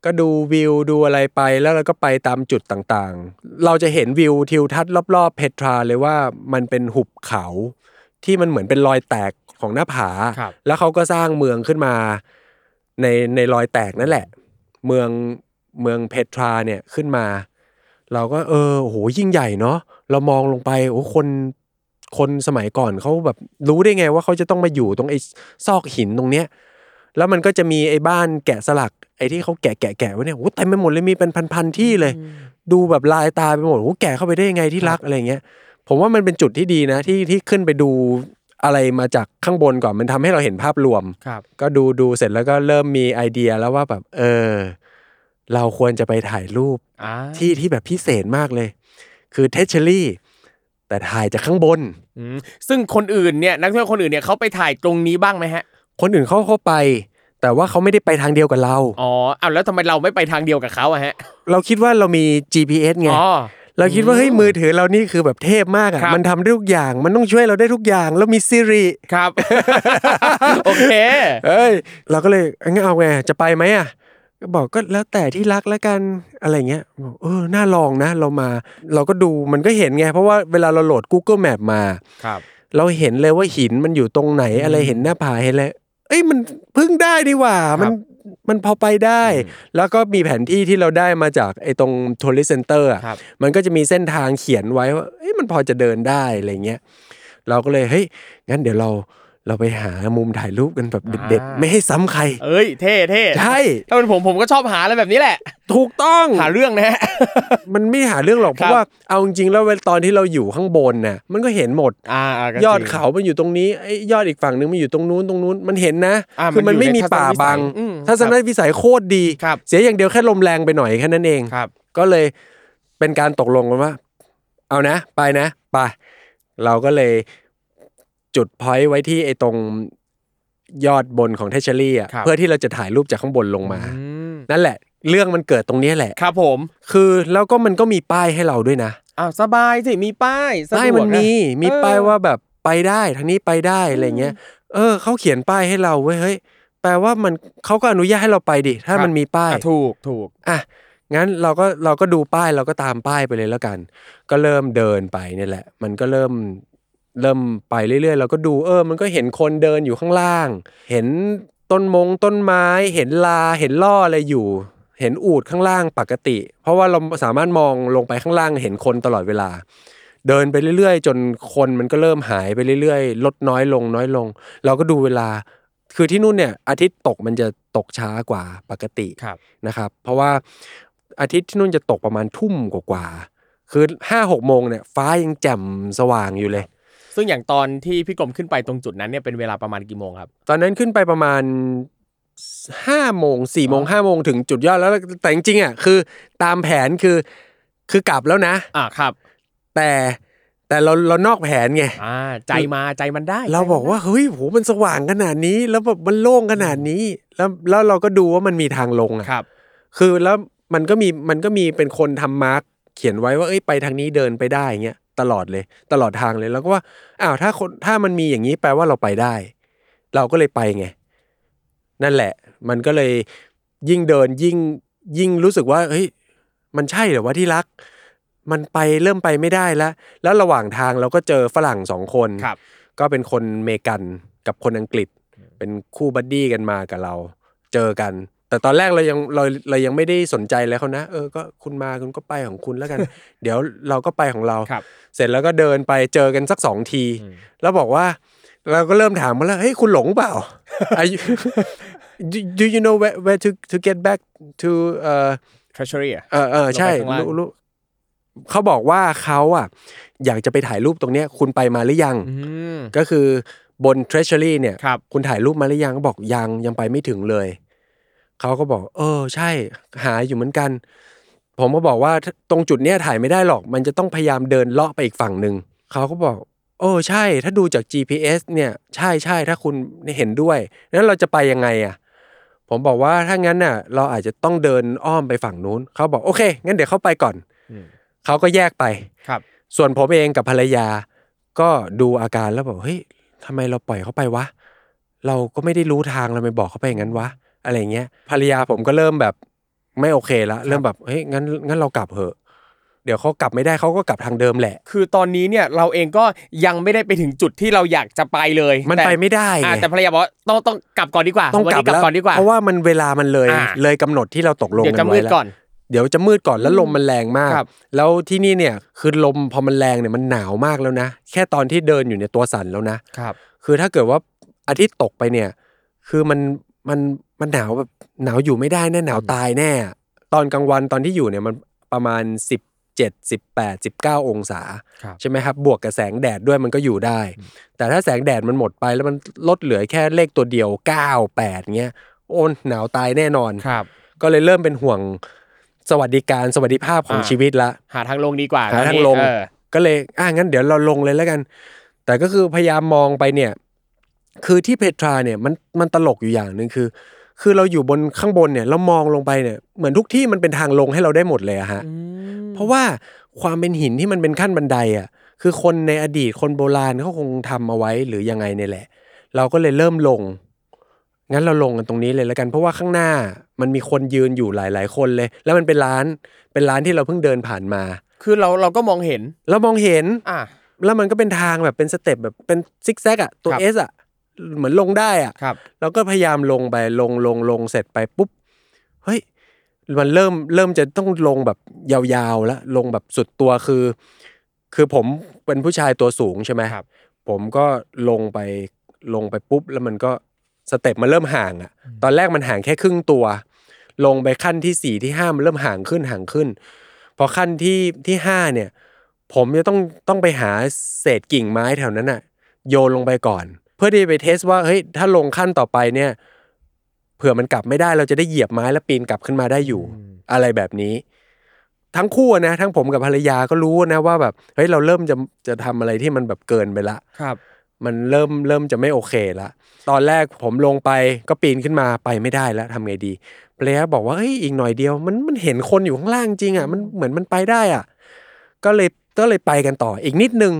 ก็ดูวิวดูอะไรไปแล้วเราก็ไปตามจุดต่างๆ เราจะเห็นวิวทิวทัศน์รอบๆเพตราเลยว่ามันเป็นหุบเขา ที่มันเหมือนเป็นรอยแตกของหน้าผาครับแล้วเขาก็สร้างเมืองขึ้นมา ในในรอยแตกนั่นแหละ เมืองเมืองเพตราเนี่ยขึ้นมา เราก็เออโหยิ่งใหญ่เนาะเรามองลงไปโอ้คนคนสมัยก่อนเขาแบบรู้ได้ไงว่าเขาจะต้องมาอยู่ตรงไอ้ซอกหินตรงเนี้ยแล้วมันก็จะมีไอ้บ้านแกะสลัก ไอ้ที่เขาแกะแกะแกะไว้เนี่ยโอ้เต็มไปหมดเลยมีเป็นพันๆที่เลย ดูแบบลายตาไปหมดโอ้แกะเข้าไปได้ยังไงที่รักอะไรเงี้ยผมว่ามันเป็นจุดที่ดีนะที่ที่ขึ้นไปดูอะไรมาจากข้างบนก่อนมันทำให้เราเห็นภาพรวมครับ ก็ดูดูเสร็จแล้วก็เริ่มมีไอเดียแล้วว่าแบบ เออ เราควรจะไปถ่ายรูปอ่าที่ที่แบบพิเศษมากเลย คือเทชเชอรี่แต่ถ่ายจากข้างบนอืมซึ่งคนอื่นเนี่ยนักท่องเที่ยวคนอื่นเนี่ยเขาไปถ่ายตรงนี้บ้างไหมฮะ คนอื่นเขาเข้าไป แต่ว่าเขาไม่ได้ไปทางเดียวกับเรา อ๋ออ้าวแล้วทำไมเราไม่ไปทางเดียวกับเขาอะฮะ เราคิดว่าเรามี GPS ไง อ๋อ เราคิดว่าเฮ้ยมือถือเรานี่คือแบบเทพมากอะ ครับ มันทำได้ทุกอย่าง มันต้องช่วยเราได้ทุกอย่าง แล้วมีซิริครับ โอเค เอ้ย เราก็เลยงั้นเอาไง จะไปไหมอะ ก็บอกก็แล้วแต่ที่รักแล้วกันอะไรเงี้ยบอกเออ น่าลองนะ เรามา เราก็ดูมันก็เห็นไง เพราะว่าเวลาเราโหลด Google Map มา ครับ เราเห็นเลยว่าหินมันอยู่ตรงไหน อะไรเห็นหน้าผาเห็นเลย เอ้ยมันพึ่งได้ดีหว่ามันมันพอไปได้ แล้วก็มีแผนที่ที่เราได้มาจากไอ้ตรงทัวริสเซ็นเตอร์อะครับมันก็จะมีเส้นทางเขียนไว้ว่าเอ้ยมันพอจะเดินได้อะไรเงี้ยเราก็เลยเฮ้ยงั้นเดี๋ยวเรา เราไปหามุมถ่ายรูปกันแบบเด็ดอ่าๆไม่ให้ซ้ำใคร เอ้ยเท่เท่ใช่ ถ้าเป็นผมผมก็ชอบหาอะไรแบบนี้แหละ ถูกต้องหาเรื่องนะฮะมันไม่หาเรื่องหรอกเพครัราะบว่าเอาจริงๆแล้วเวลาตอนที่เราอยู่ข้างบนน่ะมันก็เห็นหมดอ่าก็ยอดจริงเขา มันอยู่ตรงนี้ไอ้ยอดอีกฝั่งหนึงมันอยู่ตรงนู้นตรงนู้นมันเห็นนะอ่าคือมัมันนอยู่ไม่มีในทัศนป่าบังวิสัยอืมทัศนวิสัยโคตรดีครับเสียอย่างเดียวแค่ลมแรงไปหน่อยแค่นั้นเองครับก็เลยเป็นการตกลงกันว่า เอานะ ไปนะไปเราก็เลย จุดพอยต์ไว้ที่ไอ้ตรงยอดบนของเทชเชอรี่อะครับ เพื่อที่เราจะถ่ายรูปจากข้างบนลงมาอืมนั่นแหละ เรื่องมันเกิดตรงนี้แหละ ครับผมคือแล้วก็มันก็มีป้ายให้เราด้วยนะอ้าวสบายสิมีป้ายสะดวกป้ายมันมีะ มีเออ ป้ายว่าแบบไปได้ทางนี้ไปได้อะไรเงี้ยเออเขาเขียนป้ายให้เราเว้ยเฮ้ยแปลว่ามันเขาก็อนุญาตให้เราไปดิถ้าครับมันมีป้าย อะถูกถูก อะงั้นเราก็เราก็ดูป้ายเราก็ตามป้ายไปเลยแล้วกัน ก็เริ่มเดินไปเนี่ยแหละ มันก็เริ่ม เริ่มไปเรื่อยๆ เราก็ดูเออ มันก็เห็นคนเดินอยู่ข้างล่าง เห็นต้นมงต้นไม้ เห็นลาเห็นล่ออะไรอยู่ เห็นอูดข้างล่างปกติ เพราะว่าเราสามารถมองลงไปข้างล่างเห็นคนตลอดเวลา เดินไปเรื่อยๆ จนคนมันก็เริ่มหายไปเรื่อยๆ ลดน้อยลงน้อยลง เราก็ดูเวลา คือที่นู่นเนี่ย อาทิตย์ตกมันจะตกช้ากว่าปกติครับนะครับ เพราะว่าอาทิตย์ที่นู่นจะตกประมาณทุ่มกว่าๆคือห้าหกโมงเนี่ยฟ้ายังแจ่มสว่างอยู่เลย ซึ่งอย่างตอนที่พี่กรมขึ้นไปตรงจุดนั้นเนี่ยเป็นเวลาประมาณกี่โมงครับ ตอนนั้นขึ้นไปประมาณห้าโมงสี่โมงห้าโมงถึงจุดยอดแล้วแต่จริงๆอะคือตามแผนคือคือกลับแล้วนะ อ่าครับ แต่แต่เราเรานอกแผนไงอ่าใจมาใจมันได้ เราบอกว่าเฮ้ยโหมันสว่างขนาดนี้ แล้วแบบมันโล่งขนาดนี้ แล้วแล้วเราก็ดูว่ามันมีทางลงอะครับ คือแล้วมันก็มีมันก็มีเป็นคนทำมาร์กเขียนไว้ว่าเอ้ยไปทางนี้เดินไปได้อย่างเงี้ย ตลอดเลย ตลอดทางเลย แล้วก็ว่าอ้าวถ้าคนถ้ามันมีอย่างนี้แปลว่าเราไปได้ เราก็เลยไปไง นั่นแหละ มันก็เลยยิ่งเดินยิ่งยิ่งรู้สึกว่าเฮ้ยมันใช่เหรอว่าที่รัก มันไปเริ่มไปไม่ได้แล้ว แล้วระหว่างทางเราก็เจอฝรั่งสองคนครับก็เป็นคนเมกันกับคนอังกฤษ เป็นคู่ buddy กันมากับเรา เจอกัน แต่ตอนแรกเรายังเราเรายังไม่ได้สนใจแล้วเขานะ เออก็คุณมาคุณก็ไปของคุณแล้วกัน เดี๋ยวเราก็ไปของเราครับ เสร็จแล้วก็เดินไปเจอกันสักสองที แล้วบอกว่า เราก็เริ่มถามมาแล้วเฮ้ยคุณหลงเปล่า Are you- do, do you know where where to to get back to เอ่อ treasury อะเออเออใช่ลงไปข้างล่างรู้รู้เขาบอกว่าเขาอะ อยากจะไปถ่ายรูปตรงเนี้ย คุณไปมาหรือยังอืมก็คือบน Treasury เนี่ยครับคุณถ่ายรูปมาหรือยังก็บอกยังยังไปไม่ถึงเลย เขาก็บอก เออ ใช่ หาอยู่เหมือนกัน ผมก็บอกว่าตรงจุดเนี้ยถ่ายไม่ได้หรอก มันจะต้องพยายามเดินเลาะไปอีกฝั่งหนึ่งเขาก็บอกโอ้ใช่ ถ้าดูจาก GPS เนี่ย ใช่ใช่ถ้าคุณเห็นด้วยนั้นเราจะไปยังไงอะ ผมบอกว่าถ้างั้นน่ะ เราอาจจะต้องเดินอ้อมไปฝั่งนู้นเขาบอกโอเค งั้นเดี๋ยวเขาไปก่อนอืมเขาก็แยกไปครับ ส่วนผมเองกับภรรยา ก็ดูอาการแล้วบอกเฮ้ยทำไมเราปล่อยเขาไปวะเราก็ไม่ได้รู้ทางเราไปบอกเขาไปอย่างนั้นวะ อะไรเงี้ยภรรยาผมก็เริ่มแบบไม่โอเคละเริ่มแบบเฮ้ยงั้นงั้นเรากลับเถอะ เดี๋ยวเขากลับไม่ได้เขาก็กลับทางเดิมแหละ คือตอนนี้เนี่ยเราเองก็ยังไม่ได้ไปถึงจุดที่เราอยากจะไปเลยมันแต่ไปไม่ได้อ่าไงแต่ภรรยาบอกว่าต้องต้องกลับก่อนดีกว่าต้องวันกลับนี้กลับแล้วก่อนดีกว่า เพราะว่ามันเวลามันเลยอ่า เลยกำหนดที่เราตกลงเดี๋ยวกัจะนมืไว้ดแล้ว ก่อน เดี๋ยวจะมืดก่อนแล้วลมมันแรงมาก ครับ แล้วที่นี่เนี่ยคือลมพอมันแรงเนี่ยมันหนาวมากแล้วนะ แค่ตอนที่เดินอยู่เนี่ยตัวสั่นแล้วนะ ครับ คือถ้าเกิดว่าอาทิตย์ตกไปเนี่ย คือมัน มันมันหนาวแบบหนาวอยู่ไม่ได้แน่หนาวตายแน่ ตอนกลางวันตอนที่อยู่เนี่ยมันประมาณ17 18 19องศาครับใช่ไหมครับ บวกกับแสงแดดด้วยมันก็อยู่ได้ แต่ถ้าแสงแดดมันหมดไปแล้วมันลดเหลือแค่เลขตัวเดียว9 8เงี้ยโอนหนาวตายแน่นอนครับ ก็เลยเริ่มเป็นห่วงสวัสดิการสวัสดิภาพของอ่าชีวิตละหาทางลงดีกว่าหาตอนทางนี้ลงเออก็เลยอะงั้นเดี๋ยวเราลงเลยแล้วกัน แต่ก็คือพยายามมองไปเนี่ย คือที่เพทราเนี่ยมันมันตลกอยู่อย่างหนึ่งคือ คือเราอยู่บนข้างบนเนี่ยเรามองลงไปเนี่ยเหมือนทุกที่มันเป็นทางลงให้เราได้หมดเลยอะฮะเพราะว่าความเป็นหินที่มันเป็นขั้นบันไดอะคือคนในอดีตคนโบราณเขาคงทำเอาไว้หรือยังไงเนี่ยแหละ เราก็เลยเริ่มลงงั้นเราลงกันตรงนี้เลยแล้วกันเพราะว่าข้างหน้ามันมีคนยืนอยู่หลาย ๆ คนเลย แล้วมันเป็นร้านเป็นร้านที่เราเพิ่งเดินผ่านมา คือเราเราก็มองเห็นเรามองเห็นอ่าแล้วมันก็เป็นทางแบบเป็นสเต็ปแบบเป็นซิกแซกอะตัวครับเอสอะ เหมือนลงได้อะครับเราก็พยายามลงไปลงลงลงเสร็จไปปุ๊บเฮ้ยมันเริ่มเริ่มจะต้องลงแบบยาวๆแล้วลงแบบสุดตัวคือ คือผมเป็นผู้ชายตัวสูงใช่ไหมครับผมก็ลงไปลงไปปุ๊บ แล้วมันก็สเต็ปมันเริ่มห่างอะ ตอนแรกมันห่างแค่ครึ่งตัว ลงไปขั้นที่สี่ที่ห้ามันเริ่มห่างขึ้นห่างขึ้น พอขั้นที่ที่ห้าเนี่ย ผมจะต้องต้องไปหาเศษกิ่งไม้แถวนั้นน่ะ โยนลงไปก่อน เพื่อที่จะไปเทสว่าเฮ้ยถ้าลงขั้นต่อไปเนี่ย เผื่อมันกลับไม่ได้เราจะได้เหยียบไม้แล้วปีนกลับขึ้นมาได้อยู่ อะไรแบบนี้ ทั้งคู่อะนะ ทั้งผมกับภรรยาก็รู้นะว่าแบบเฮ้ยเราเริ่มจะจะทำอะไรที่มันแบบเกินไปละครับ มันเริ่มเริ่มจะไม่โอเคละตอนแรกผมลงไปก็ปีนขึ้นมาไปไม่ได้แล้วทำไงดีภรรยาบอกว่าเฮ้ยอีกหน่อยเดียว มันมันเห็นคนอยู่ข้างล่างจริงอะมันเหมือนมันไปได้อะ ก็เลยก็เลยไปกันต่ออีกนิดนึง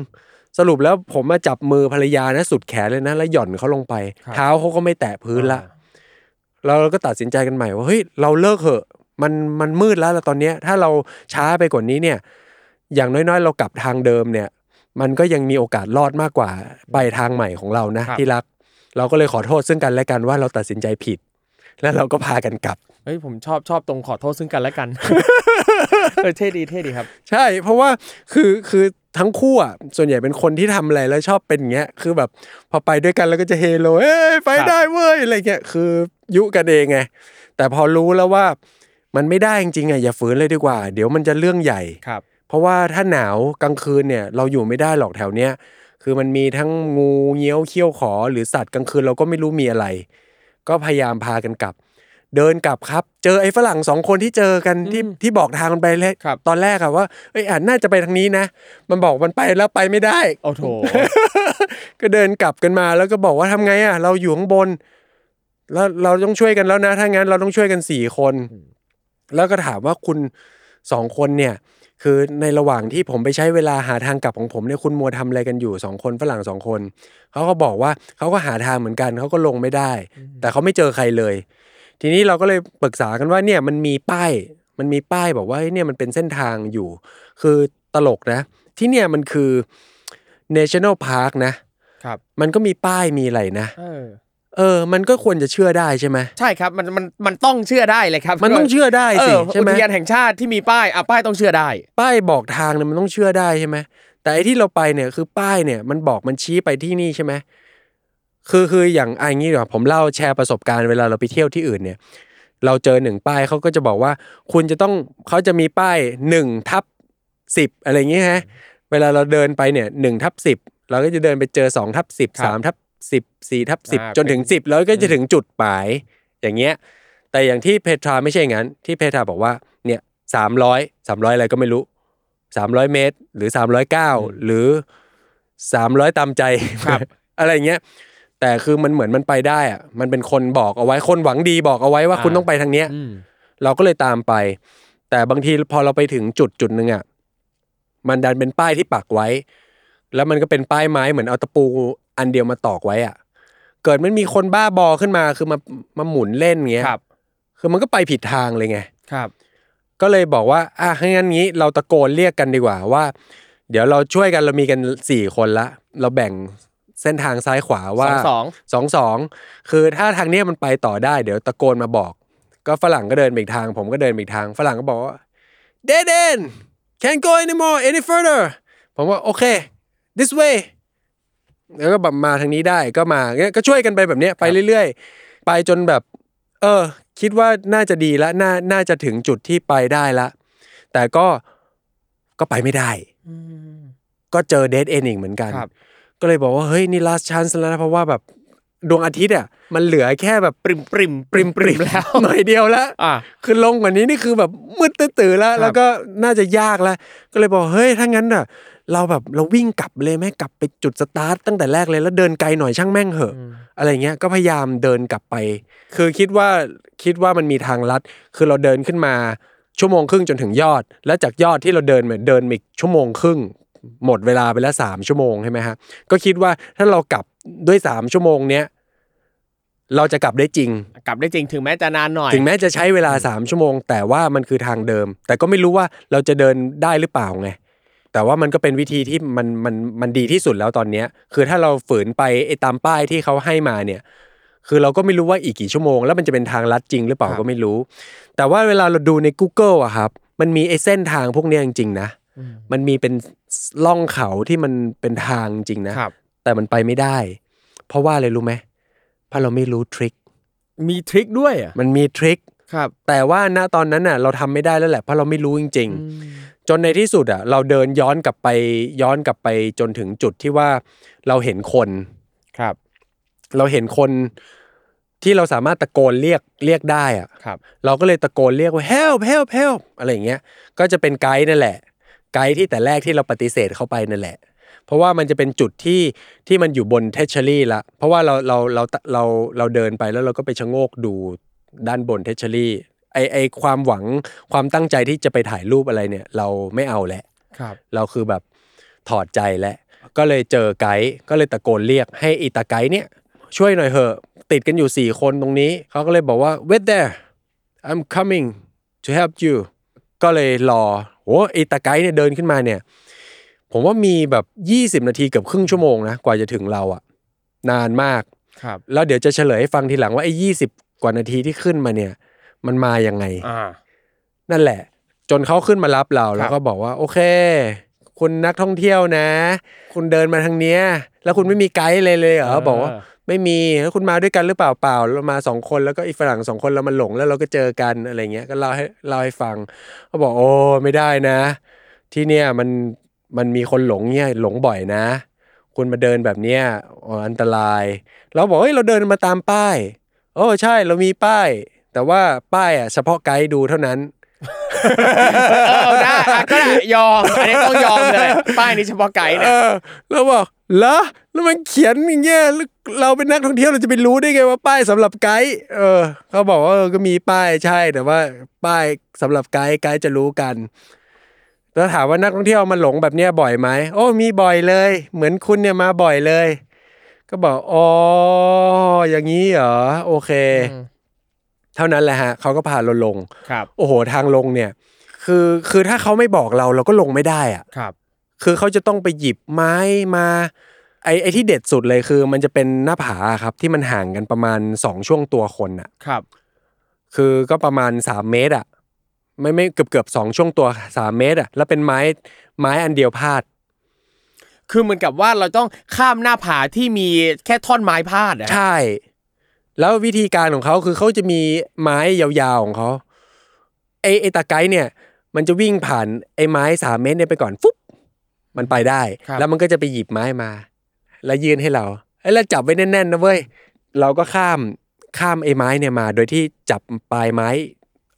สรุปแล้วผมมาจับมือภรรยานะสุดแขนเลยนะแล้วหย่อนเขาลงไป ครับ เท้าเขาก็ไม่แตะพื้นละอ่าเราก็ตัดสินใจกันใหม่ว่าเฮ้ยเราเลิกเถอะ มันมันมืดแล้วแล้วตอนเนี้ย ถ้าเราช้าไปกว่านี้เนี่ย อย่างน้อยๆ เรากลับทางเดิมเนี่ย มันก็ยังมีโอกาสรอดมากกว่าไปทางใหม่ของเรานะครับ ที่รัก เราก็เลยขอโทษซึ่งกันและกันว่าเราตัดสินใจผิด แล้วเราก็พากันกลับ เฮ้ยผมชอบชอบตรงขอโทษซึ่งกันและกัน เออเท่ดีเท่ดีครับ ใช่ เพราะว่าคือคือ ทั้งคู่อะส่วนใหญ่เป็นคนที่ทำอะไรแล้วชอบเป็นอย่างเงี้ยคือแบบพอไปด้วยกันแล้วก็จะเฮโลเอ้ยไปครับได้เว้ยอะไรเงี้ยคือยุกันเองไงแต่พอรู้แล้วว่ามันไม่ได้จริงๆอะอย่าฝืนเลยดีกว่า เดี๋ยวมันจะเรื่องใหญ่ครับ เพราะว่าถ้าหนาวกลางคืนเนี่ย เราอยู่ไม่ได้หรอกแถวเนี้ยคือมันมีทั้งงูเงี้ยวเขี้ยวขอหรือสัตว์กลางคืนเราก็ไม่รู้มีอะไร ก็พยายามพากันกลับ เดินกลับครับ เจอไอ้ฝรั่งสองคนที่เจอกันที่ที่บอกทางมันไปเลยครับตอนแรกอะว่าเอ้ยอ่านน่าจะไปทางนี้นะ มันบอกมันไปแล้วไปไม่ได้โอ้โถก็เดินกลับกันมาแล้วก็บอกว่าทำไงอะเราอยู่ข้างบน แล้วเราต้องช่วยกันแล้วนะถ้างั้นเราต้องช่วยกันสี่คน แล้วก็ถามว่าคุณสองคนเนี่ย คือในระหว่างที่ผมไปใช้เวลาหาทางกลับของผมเนี่ยคุณมัวทำอะไรกันอยู่สองคนฝรั่งสองคนเขาก็บอกว่าเขาก็หาทางเหมือนกันเขาก็ลงไม่ได้ แต่เขาไม่เจอใครเลย ทีนี้เราก็เลยปรึกษากันว่าเนี่ยมันมีป้าย มันมีป้ายบอกว่าเฮ้ยเนี่ยมันเป็นเส้นทางอยู่ คือตลกนะ ที่เนี่ยมันคือ National Park นะครับ มันก็มีป้ายมีอะไรนะเออเออมันก็ควรจะเชื่อได้ใช่ไหมใช่ครับ มัน มัน มันต้องเชื่อได้เลยครับ มันต้องเชื่อได้เอสิอใช่ไหมอุทยานแห่งชาติที่มีป้าย อะ ป้ายต้องเชื่อได้ ป้ายบอกทางเนี่ยมันต้องเชื่อได้ใช่ไหม แต่ไอ้ที่เราไปเนี่ยคือป้ายเนี่ยมันบอกมันชี้ไปที่นี่ใช่ไหม คือคืออย่างไอ้งี้ดีกว่าผมเล่าแชร์ประสบการณ์เวลาเราไปเที่ยวที่อื่นเนี่ย เราเจอหนึ่งป้ายเขาก็จะบอกว่า คุณจะต้องเขาจะมีป้ายหนึ่งทับสิบอะไรอย่างเงี้ยฮะเวลาเราเดินไปเนี่ยหนึ่งทับสิบเราก็จะเดินไปเจอสองทับสิบครับสามทับสิบสี่ทับสิบอ่าจนถึงสิบแล้วก็จะถึงจุดหมายอย่างเงี้ย แต่อย่างที่เพทราไม่ใช่อย่างนั้นที่เพทราบอกว่าเนี่ยสามร้อยสามร้อยอะไรก็ไม่รู้สามร้อยเมตร หรือสามร้อยเก้าหรือสามร้อยตามใจครับอะไรเงี้ย แต่คือมันเหมือนมันไปได้อะมันเป็นคนบอกเอาไว้คนหวังดีบอกเอาไว้ว่าอ่าคุณต้องไปทางเนี้ยอืมเราก็เลยตามไป แต่บางทีพอเราไปถึงจุดจุดหนึ่งอะมันดันเป็นป้ายที่ปักไว้ แล้วมันก็เป็นป้ายไม้เหมือนเอาตะปูอันเดียวมาตอกไว้อะ เกิดมันมีคนบ้าบอขึ้นมาคือมามาหมุนเล่นเงี้ยครับ คือมันก็ไปผิดทางเลยไงครับ ก็เลยบอกว่าอะให้งั้นงี้เราตะโกนเรียกกันดีกว่าว่า เดี๋ยวเราช่วยกันเรามีกันสี่คนละ เราแบ่ง เส้นทางซ้ายขวาว่าสองสองสองคือถ้าทางเนี้ยมันไปต่อได้เดี๋ยวตะโกนมาบอก ก็ฝรั่งก็เดินไปอีกทาง ผมก็เดินไปอีกทาง ฝรั่งก็บอกว่า dead end can't go anymore any further ผมว่าโอเค this way แล้วก็แบบมาทางนี้ได้ก็มาเงี้ยก็ช่วยกันไปแบบเนี้ยไปเรื่อยๆ ไปจนแบบ เออ คิดว่าน่าจะดีแล้วน่าน่าจะถึงจุดที่ไปได้ละ แต่ก็ก็ไปไม่ได้อืมก็เจอเดดเอนอีกเหมือนกันครับ ก็เลยบอกว่าเฮ้ยนี่ last chance แล้วนะเพราะว่าแบบดวงอาทิตย์อะมันเหลือแค่แบบปริมปริมปริมปริมแล้วหน่อยเดียวแล้วอ่าคือลงกว่านี้นี่คือแบบมืดตื้อๆแล้วครับแล้วก็น่าจะยากแล้ว ก็เลยบอกเฮ้ยถ้างั้นอะ เราแบบเราวิ่งกลับเลยไหมกลับไปจุดสตาร์ทตั้งแต่แรกเลยแล้วเดินไกลหน่อยช่างแม่งเหอะ อะไรเงี้ยก็พยายามเดินกลับไป คือคิดว่าคิดว่ามันมีทางลัด คือเราเดินขึ้นมาชั่วโมงครึ่งจนถึงยอด แล้วจากยอดที่เราเดินเหมือนเดินอีกชั่วโมงครึ่ง หมดเวลาไปแล้วสามชั่วโมงใช่ไหมฮะก็คิดว่าถ้าเรากลับด้วยสามชั่วโมงเนี้ยเราจะกลับได้จริง กลับได้จริงถึงแม้จะนานหน่อย ถึงแม้จะใช้เวลาสามชั่วโมง แต่ว่ามันคือทางเดิม แต่ก็ไม่รู้ว่าเราจะเดินได้หรือเปล่าไงแต่ว่ามันก็เป็นวิธีที่มันมันมันดีที่สุดแล้วตอนเนี้ย คือถ้าเราฝืนไปไอ้ตามป้ายที่เขาให้มาเนี่ย คือเราก็ไม่รู้ว่าอีกกี่ชั่วโมง แล้วมันจะเป็นทางลัดจริงหรือเปล่าครับก็ไม่รู้ แต่ว่าเวลาเราดูใน Google อะครับ มันมีไอ้เส้นทางพวกเนี้ยจริงๆนะ มันมีเป็น ล่องเขาที่มันเป็นทางจริงนะ ครับ แต่มันไปไม่ได้ เพราะว่าอะไรรู้ไหมเพราะเราไม่รู้ทริค มีทริคด้วยอะมันมีทริค ครับ แต่ว่าณตอนนั้นน่ะเราทำไม่ได้แล้วแหละเพราะเราไม่รู้จริง ๆ จนในที่สุดอะเราเดินย้อนกลับไปย้อนกลับไปจนถึงจุดที่ว่าเราเห็นคน ครับ เราเห็นคนที่เราสามารถตะโกนเรียกเรียกได้อะ ครับ เราก็เลยตะโกนเรียกว่า help help help อะไรอย่างเงี้ย ก็จะเป็นไกด์นั่นแหละ ไกด์ที่แต่แรกที่เราปฏิเสธเข้าไปนั่นแหละ เพราะว่ามันจะเป็นจุดที่ที่มันอยู่บนเทชเชอรี่ละเพราะว่าเราเราเราเราเราเดินไปแล้วเราก็ไปชะโงกดูด้านบนเทชเชอรี่ไอไอความหวังความตั้งใจที่จะไปถ่ายรูปอะไรเนี่ย เราไม่เอาแหละครับ เราคือแบบถอดใจแล้วก็เลยเจอไกด์ก็เลยตะโกนเรียกให้อีตาไกด์เนี่ยช่วยหน่อยเหอะ ติดกันอยู่สี่คนตรงนี้ เขาก็เลยบอกว่า wait there I'm coming to help you ก็เลยรอโอ้อีตาไกด์เนี่ยเดินขึ้นมาเนี่ย ผมว่ามีแบบ 20 นาทีเกือบครึ่งชั่วโมงนะกว่าจะถึงเราอะนานมากครับ แล้วเดี๋ยวจะเฉลยให้ฟังทีหลังว่าไอ้ยีกว่านาทีที่ขึ้นมาเนี่ย มันมายังไง อ่า นั่นแหละ จนเขาขึ้นมารับเราแล้วก็บอกว่า โอเค คุณนักท่องเที่ยวนะ คุณเดินมาทางเนี้ย แล้วคุณไม่มีไกด์เลยเลยเหรอเออบอกว่า ไม่มีแล้วคุณมาด้วยกันหรือเปล่าเปล่าเรามาสองคนแล้วก็อีกฝรั่งสองคนเรามาหลงแล้วเราก็เจอกันอะไรเงี้ยก็เล่าให้เล่าให้ฟังเขาบอกโอ้ไม่ได้นะ ที่เนี่ยมันมันมีคนหลงเนี่ยหลงบ่อยนะ คุณมาเดินแบบเนี้ยอันตราย เราบอกเฮ้ยเราเดินมาตามป้ายโอ้ใช่เรามีป้าย แต่ว่าป้ายอะเฉพาะไกด์ดูเท่านั้น เออเอาได้อะก็ได้ยอมอันนี้ต้องยอมเลยป้ายนี้เฉพาะไกด์เอเนี่ยอแล้วบอกเหรอแล้วมันเขียนอย่างเงี้ยแล้วเราเป็นนักท่องเที่ยวเราจะไปรู้ได้ไงว่าป้ายสำหรับไกด์เออ เขาบอกว่าเออก็มีป้ายใช่แต่ว่า ป้ายสำหรับไกด์ไกด์จะรู้กัน แล้วถามว่านักท่องเที่ยวมาหลงแบบเนี้ยบ่อยไหมโอ้มีบ่อยเลย เหมือนคุณเนี่ยมาบ่อยเลย ก็บอกอ๋ออย่างนี้เหรอโอเค เท่านั้นแหละฮะเขาก็พาเราลงครับโอ้โหทางลงเนี่ย คือคือถ้าเขาไม่บอกเราเราก็ลงไม่ได้อะครับ คือเขาจะต้องไปหยิบไม้มาไอ้ไอ้ที่เด็ดสุดเลยคือ มันจะเป็นหน้าผาครับ ที่มันห่างกันประมาณสองช่วงตัวคนอะครับ คือก็ประมาณสามเมตรอะไม่ไม่เกือบเกือบสองช่วงตัวสามเมตรอะแล้วเป็นไม้ไม้อันเดียวพาด คือเหมือนกับว่าเราต้องข้ามหน้าผาที่มีแค่ท่อนไม้พาดอะใช่ แล้ววิธีการของเขาคือเขาจะมีไม้ยาวๆของเขาไอ้ไอ้ตาไกด์เนี่ย มันจะวิ่งผ่านไอ้ไม้สามเมตรเนี่ยไปก่อนฟุ๊บมันไปได้ แล้วมันก็จะไปหยิบไม้มา แล้วยื่นให้เราเอ้ยแล้วจับไว้แน่นๆนะเว้ยเราก็ข้ามข้ามไอ้ไม้เนี่ยมา โดยที่จับปลายไม้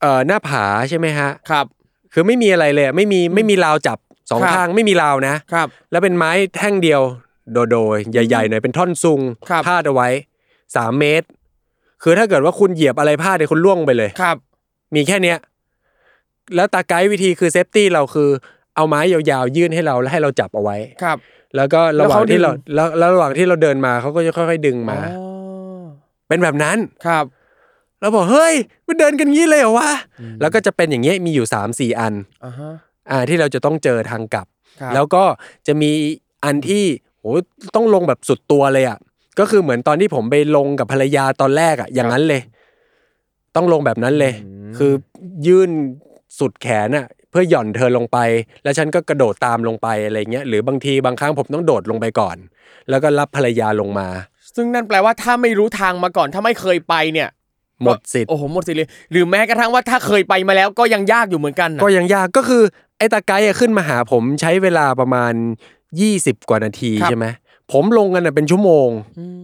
เอ่อหน้าผาใช่ไหมฮะครับ คือไม่มีอะไรเลยอะไม่มีไม่มีราวจับสองครับข้างไม่มีราวนะครับ แล้วเป็นไม้แท่งเดียวโดโดๆใหญ่ๆหน่อยเป็นท่อนซุงครับพาดเอาไว้สามเมตร คือถ้าเกิดว่าคุณเหยียบอะไรพลาดเนี่ยคุณล่วงไปเลย ครับ มีแค่เนี้ยแล้วตาไกด์วิธีคือเซฟตี้เราคือเอาไม้ยาวๆยื่นให้เราแล้วให้เราจับเอาไว้ ครับ แล้วก็ระหว่างที่เราแล้วเขาดึงแล้วแล้วระหว่างที่เราเดินมาเขาก็จะค่อยๆดึงมา อ๋อเป็นแบบนั้น ครับ เราบอกเฮ้ยมันเดินกันงี้เลยเหรอวะแล้วก็จะเป็นอย่างเงี้ยมีอยู่สามสี่อัน อ่าฮะ อ่าที่เราจะต้องเจอทางกลับ ครับ แล้วก็จะมีอันที่โหต้องลงแบบสุดตัวเลยอะ ก็คือเหมือนตอนที่ผมไปลงกับภรรยาตอนแรกอะ อย่างนั้นเลย ต้องลงแบบนั้นเลย คือยื่นสุดแขนอะ เพื่อหย่อนเธอลงไป แล้วฉันก็กระโดดตามลงไปอะไรเงี้ยหรือบางทีบางครั้งผมต้องโดดลงไปก่อน แล้วก็รับภรรยาลงมา ซึ่งนั่นแปลว่าถ้าไม่รู้ทางมาก่อนถ้าไม่เคยไปเนี่ยหมดสิทธิ์โอ้โหหมดสิทธิ์เลยหรือแม้กระทั่งว่าถ้าเคยไปมาแล้วก็ยังยากอยู่เหมือนกันนะก็ยังยากก็คือไอ้ตาไกด์อะขึ้นมาหาผมใช้เวลาประมาณ 20 กว่านาทีใช่ไหม ผมลงกันน่ะเป็นชั่วโมง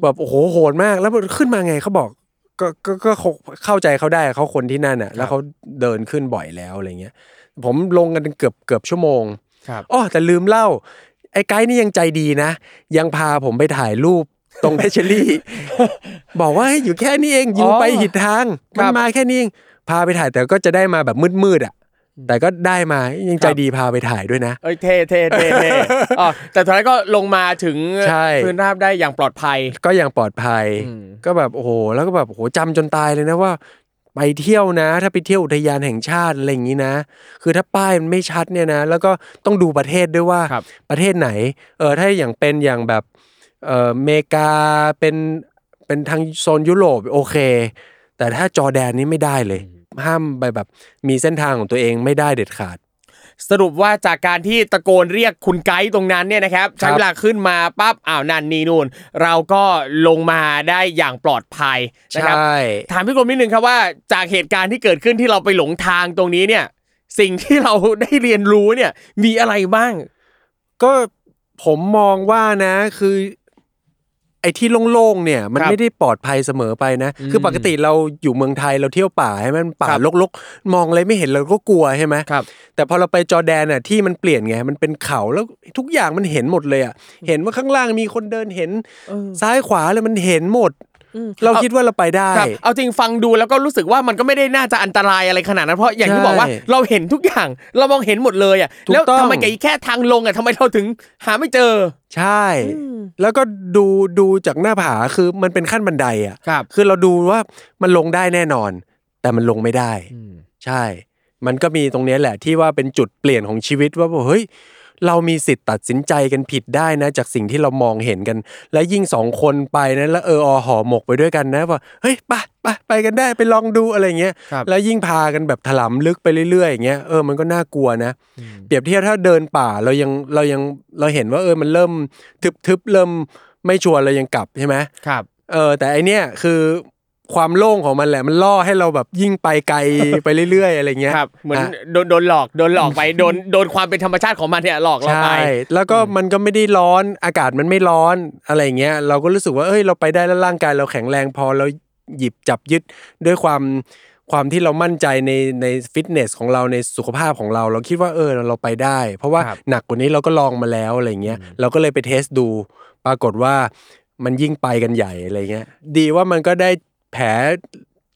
แบบโอ้โหโหดมาก แล้วขึ้นมาไงเขาบอกก็ก็ก็ก็เข้าใจเขาได้เขาคนที่นั่นอะ แล้วเขาเดินขึ้นบ่อยแล้วอะไรเงี้ย ผมลงกันเกือบเกือบชั่วโมงครับอ๋อแต่ลืมเล่า ไอ้ไกด์นี่ยังใจดีนะ ยังพาผมไปถ่ายรูปตรงเทเชอรี่ บอกว่าเฮ้ยอยู่แค่นี้เองอยู่ไปหิดทางครัมันบมาแค่นี้เองพาไปถ่ายแต่ก็จะได้มาแบบมืดๆอะ แต่ก็ได้มายังใจดีพาไปถ่ายด้วยนะ เอ้ยเท่เท่เท่เท่อ๋อแต่สุดท้ายก็ลงมาถึงใช่พื้นราบได้อย่างปลอดภัย ก็ยังปลอดภัยอืมก็แบบโอ้โหแล้วก็แบบโอ้โหจำจนตายเลยนะว่า ไปเที่ยวนะ ถ้าไปเที่ยวอุทยานแห่งชาติอะไรอย่างนี้นะ คือถ้าป้ายมันไม่ชัดเนี่ยนะ แล้วก็ต้องดูประเทศด้วยว่าครับประเทศไหนเออถ้าอย่างเป็นอย่างแบบเอออเมริกาเป็นเป็นทางโซนยุโรปโอเค แต่ถ้าจอร์แดนนี่ไม่ได้เลย ห้ามไปแบบมีเส้นทางของตัวเองไม่ได้เด็ดขาด สรุปว่าจากการที่ตะโกนเรียกคุณไกด์ตรงนั้นเนี่ยนะครับใช้เวลาขึ้นมาปั๊บอ้าวนันนี่นู่น เราก็ลงมาได้อย่างปลอดภัยนะครับใช่ถามพี่กรมนิดนึงครับว่าจากเหตุการณ์ที่เกิดขึ้นที่เราไปหลงทางตรงนี้เนี่ย สิ่งที่เราได้เรียนรู้เนี่ยมีอะไรบ้าง ก็ผมมองว่านะคือ ไอ้ที่โล่งๆเนี่ยมันครับไม่ได้ปลอดภัยเสมอไปนะ คือปกติเราอยู่เมืองไทยเราเที่ยวป่าให้มันป่าครับลกๆ มองอะไรไม่เห็นเราก็กลัวใช่ไหมครับแต่พอเราไปจอร์แดนน่ะที่มันเปลี่ยนไงมันเป็นเขาแล้วทุกอย่างมันเห็นหมดเลยอะเห็นว่าข้างล่างมีคนเดินเห็นซ้ายขวาเลยมันเห็นหมด เราคิดว่าเราไปได้ครับเอาจริงฟังดูแล้วก็รู้สึกว่ามันก็ไม่ได้น่าจะอันตรายอะไรขนาดนั้นเพราะอย่างที่ใช่บอกว่าเราเห็นทุกอย่างเรามองเห็นหมดเลยอะถูกแล้วต้องทำไมไอ้แค่ทางลงอะทำไมเราถึงหาไม่เจอ ใช่ แล้วก็ดูดูจากหน้าผาคือมันเป็นขั้นบันไดอะครับคือเราดูว่ามันลงได้แน่นอน แต่มันลงไม่ได้ใช่ มันก็มีตรงเนี้ยแหละที่ว่าเป็นจุดเปลี่ยนของชีวิตว่าแบบเฮ้ย เรามีสิทธิ์ตัดสินใจกันผิดได้นะ จากสิ่งที่เรามองเห็นกัน และยิ่งสองคนไปนะแล้วเอออห่อหมกไปด้วยกันนะว่าเฮ้ยไปไปไปกันได้ไปลองดูอะไรเงี้ยครับแล้วยิ่งพากันแบบถลำลึกไปเรื่อยๆอย่างเงี้ยเออมันก็น่ากลัวนะ เปรียบเทียบถ้าเดินป่าเรายังเรายังเราเห็นว่าเออมันเริ่มทึบๆเริ่มไม่ชัวร์เรายังกลับใช่ไหมครับเออแต่ไอเนี้ยคือ ความโล่งของมันแหละมันล่อให้เราแบบยิ่งไปไกลไปเรื่อยๆอะไรเงี้ยครับเหมือนอะโดนโดนหลอกโดนหลอกไปโดนโดนความเป็นธรรมชาติของมันเนี่ยหลอกเราไปใช่แล้วก็มันก็ไม่ได้ร้อนอากาศมันไม่ร้อนอะไรเงี้ยเราก็รู้สึกว่าเอ้ยเราไปได้แล้วร่างกายเราแข็งแรงพอเราหยิบจับยึดด้วยความความที่เรามั่นใจในในฟิตเนสของเราในสุขภาพของเรา เราคิดว่าเออเราไปได้ เพราะว่าครับหนักกว่านี้เราก็ลองมาแล้วอะไรเงี้ยเราก็เลยไปเทสดู ปรากฏว่ามันยิ่งไปกันใหญ่อะไรเงี้ยดีว่ามันก็ได้ แผล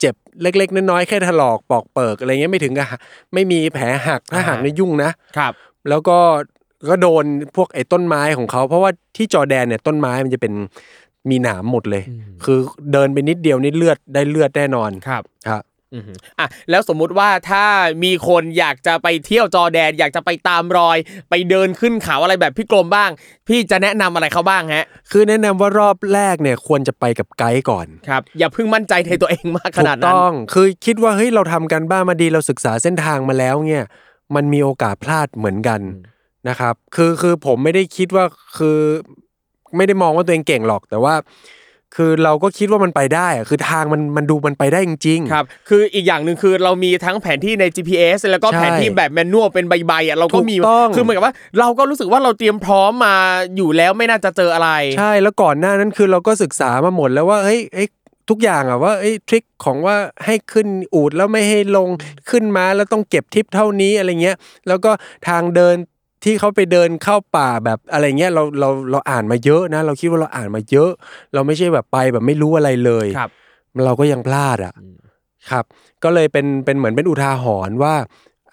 เจ็บเล็ก ๆน้อยๆแค่ถลอกปอกเปิกอะไรเงี้ยไม่ถึงกับหักไม่มีแผลหักถ้าหักอ่านี่ยุ่งนะครับ แล้วก็ก็โดนพวกไอ้ต้นไม้ของเขา เพราะว่าที่จอร์แดนเนี่ยต้นไม้มันจะเป็นมีหนามหมดเลย คือเดินไปนิดเดียวนี่เลือดได้เลือดแน่นอนครับครับ อือหืออะแล้วสมมุติว่าถ้ามีคนอยากจะไปเที่ยวจอร์แดน อยากจะไปตามรอย ไปเดินขึ้นเขาอะไรแบบพี่กรมบ้าง พี่จะแนะนำอะไรเขาบ้างฮะ คือแนะนำว่ารอบแรกเนี่ยควรจะไปกับไกด์ก่อนครับอย่าเพิ่งมั่นใจในตัวเองมากขถูนาดกนั้นต้องคือคิดว่าเฮ้ยเราทำกันบ้านมาดีเราศึกษาเส้นทางมาแล้วเนี่ยมันมีโอกาสพลาดเหมือนกันนะครับ คือคือผมไม่ได้คิดว่าคือไม่ได้มองว่าตัวเองเก่งหรอกแต่ว่า คือเราก็คิดว่ามันไปได้อะคือทางมันมันดูมันไปได้จริงๆ ครับ คืออีกอย่างหนึ่งคือเรามีทั้งแผนที่ใน GPS แล้วก็ใช่แผนที่แบบแมนนวลเป็นใบๆอะเราก็มีถูกต้องคือเหมือนกับว่า เราก็รู้สึกว่าเราเตรียมพร้อมมาอยู่แล้วไม่น่าจะเจออะไร ใช่แล้วก่อนหน้านั้นคือเราก็ศึกษามาหมดแล้วว่าเฮ้ยเอ้ยทุกอย่างอะว่าเอ้ยทริคของว่าให้ขึ้นอูดแล้วไม่ให้ลงขึ้นมาแล้วต้องเก็บทิปเท่านี้อะไรเงี้ย แล้วก็ทางเดิน ที่เขาไปเดินเข้าป่าแบบอะไรเงี้ยเราเราเราอ่านมาเยอะนะ เราคิดว่าเราอ่านมาเยอะ เราไม่ใช่แบบไปแบบไม่รู้อะไรเลยครับเราก็ยังพลาดอะครับ ก็เลยเป็นเป็นเหมือนเป็นอุทาหรณ์ว่า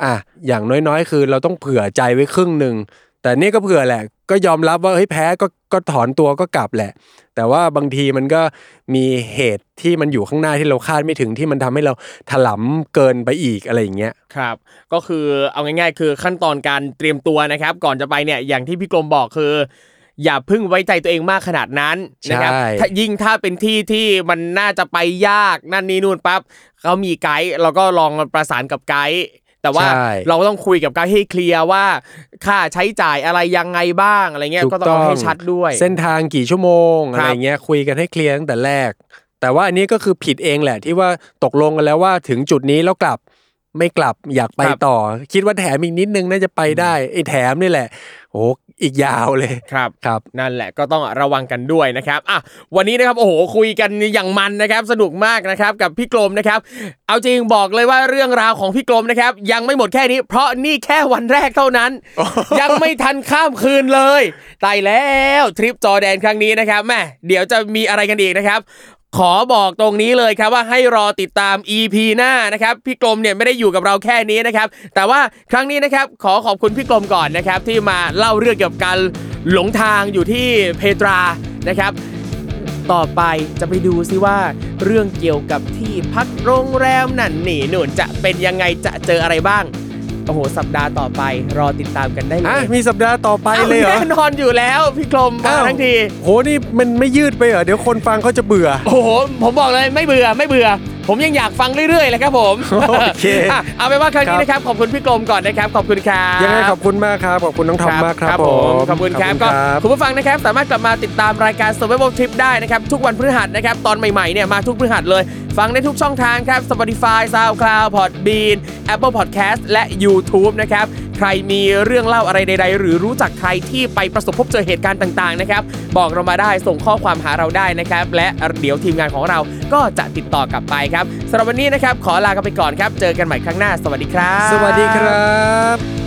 อะอย่างน้อยๆ คือเราต้องเผื่อใจไว้ครึ่งหนึ่ง แต่นี่ก็เผื่อแหละ ก็ยอมรับว่าเฮ้ยแพ้ก็ก็ถอนตัวก็กลับแหละ แต่ว่าบางทีมันก็มีเหตุที่มันอยู่ข้างหน้าที่เราคาดไม่ถึงที่มันทำให้เราถลำเกินไปอีกอะไรอย่างเงี้ยครับ ก็คือเอาง่าย ๆ คือขั้นตอนการเตรียมตัวนะครับ ก่อนจะไปเนี่ยอย่างที่พี่กรมบอกคืออย่าเพึ่งไว้ใจตัวเองมากขนาดนั้นนะครับใช่ถ้ายิ่งถ้าเป็นที่ที่มันน่าจะไปยากนั่นนี่นู่นปั๊บเขามีไกด์เราก็ลองประสานกับไกด์ แต่ว่าใช่เราต้องคุยกับไกด์ให้เคลียร์ว่า ค่าใช้จ่ายอะไรยังไงบ้างอะไรเงี้ยถูก็ต้องเอาให้ชัดด้วย เส้นทางกี่ชั่วโมงครัอะบไรเงี้ยคุยกันให้เคลียร์ตั้งแต่แรก แต่ว่าอันนี้ก็คือผิดเองแหละที่ว่าตกลงกันแล้วว่าถึงจุดนี้แล้วกลับ ไม่กลับอยากไปต่อ คิดว่าแถมอีกนิดนึงน่าจะไปได้ไอ้แถมนี่แหละโอ้โหอีกยาวเลยครับครับ นั่นแหละก็ต้องระวังกันด้วยนะครับอะวันนี้นะครับโอ้โหคุยกันอย่างมันนะครับ สนุกมากนะครับกับพี่กรมนะครับ เอาจริงบอกเลยว่าเรื่องราวของพี่กรมนะครับ ยังไม่หมดแค่นี้ เพราะนี่แค่วันแรกเท่านั้น ยังไม่ทันข้ามคืนเลยตายแล้วทริปจอร์แดนครั้งนี้นะครับแม่เดี๋ยวจะมีอะไรกันอีกนะครับ ขอบอกตรงนี้เลยครับว่าให้รอติดตาม EP หน้านะครับพี่กรมเนี่ยไม่ได้อยู่กับเราแค่นี้นะครับแต่ว่าครั้งนี้นะครับขอขอบคุณพี่กรมก่อนนะครับที่มาเล่าเรื่องเกี่ยวกับการหลงทางอยู่ที่เพตรานะครับต่อไปจะไปดูซิว่า เรื่องเกี่ยวกับที่พักโรงแรมนั่นนี่นู่นจะเป็นยังไงจะเจออะไรบ้าง โอ้โห สัปดาห์ต่อไปรอติดตามกันได้เลอะยมีสัปดาห์ต่อไปเลยเหรอ แน่นอนอยู่แล้ว พี่กรมมาอ้าว ทั้งที โหนี่มันไม่ยืดไปเหรอ เดี๋ยวคนฟังเขาจะเบื่อ โอ้โห ผมบอกเลยไม่เบื่อไม่เบื่อ ผมยังอยากฟังเรื่อยๆเลยครับผมโอเคอะเอาเป็นว่าครั้งนี้ครับนะครับขอบคุณพี่กรมก่อนนะครับขอบคุณครับยังไงขอบคุณมากครับ ขอบคุณน้องทอมมากครับผมขอบคุณครับก็คุณผู้ฟังนะครับสามารถกลับมาติดตามรายการ Survival Trip ได้นะครับทุกวันพฤหัสนะครับตอนใหม่ๆเนี่ยมาทุกพฤหัสเลย ฟังได้ทุกช่องทางครับ Spotify SoundCloud Podbean Apple Podcast และ YouTube นะครับใครมีเรื่องเล่าอะไรใด ๆ หรือรู้จักใครที่ไปประสบพบเจอเหตุการณ์ต่างๆนะครับบอกเรามาได้ส่งข้อความหาเราได้นะครับ และเดี๋ยวทีมงานของเราก็จะติดต่อกลับไปครับสำหรับวันนี้นะครับขอลากันไปก่อนครับ เจอกันใหม่ครั้งหน้า สวัสดีครับ สวัสดีครับ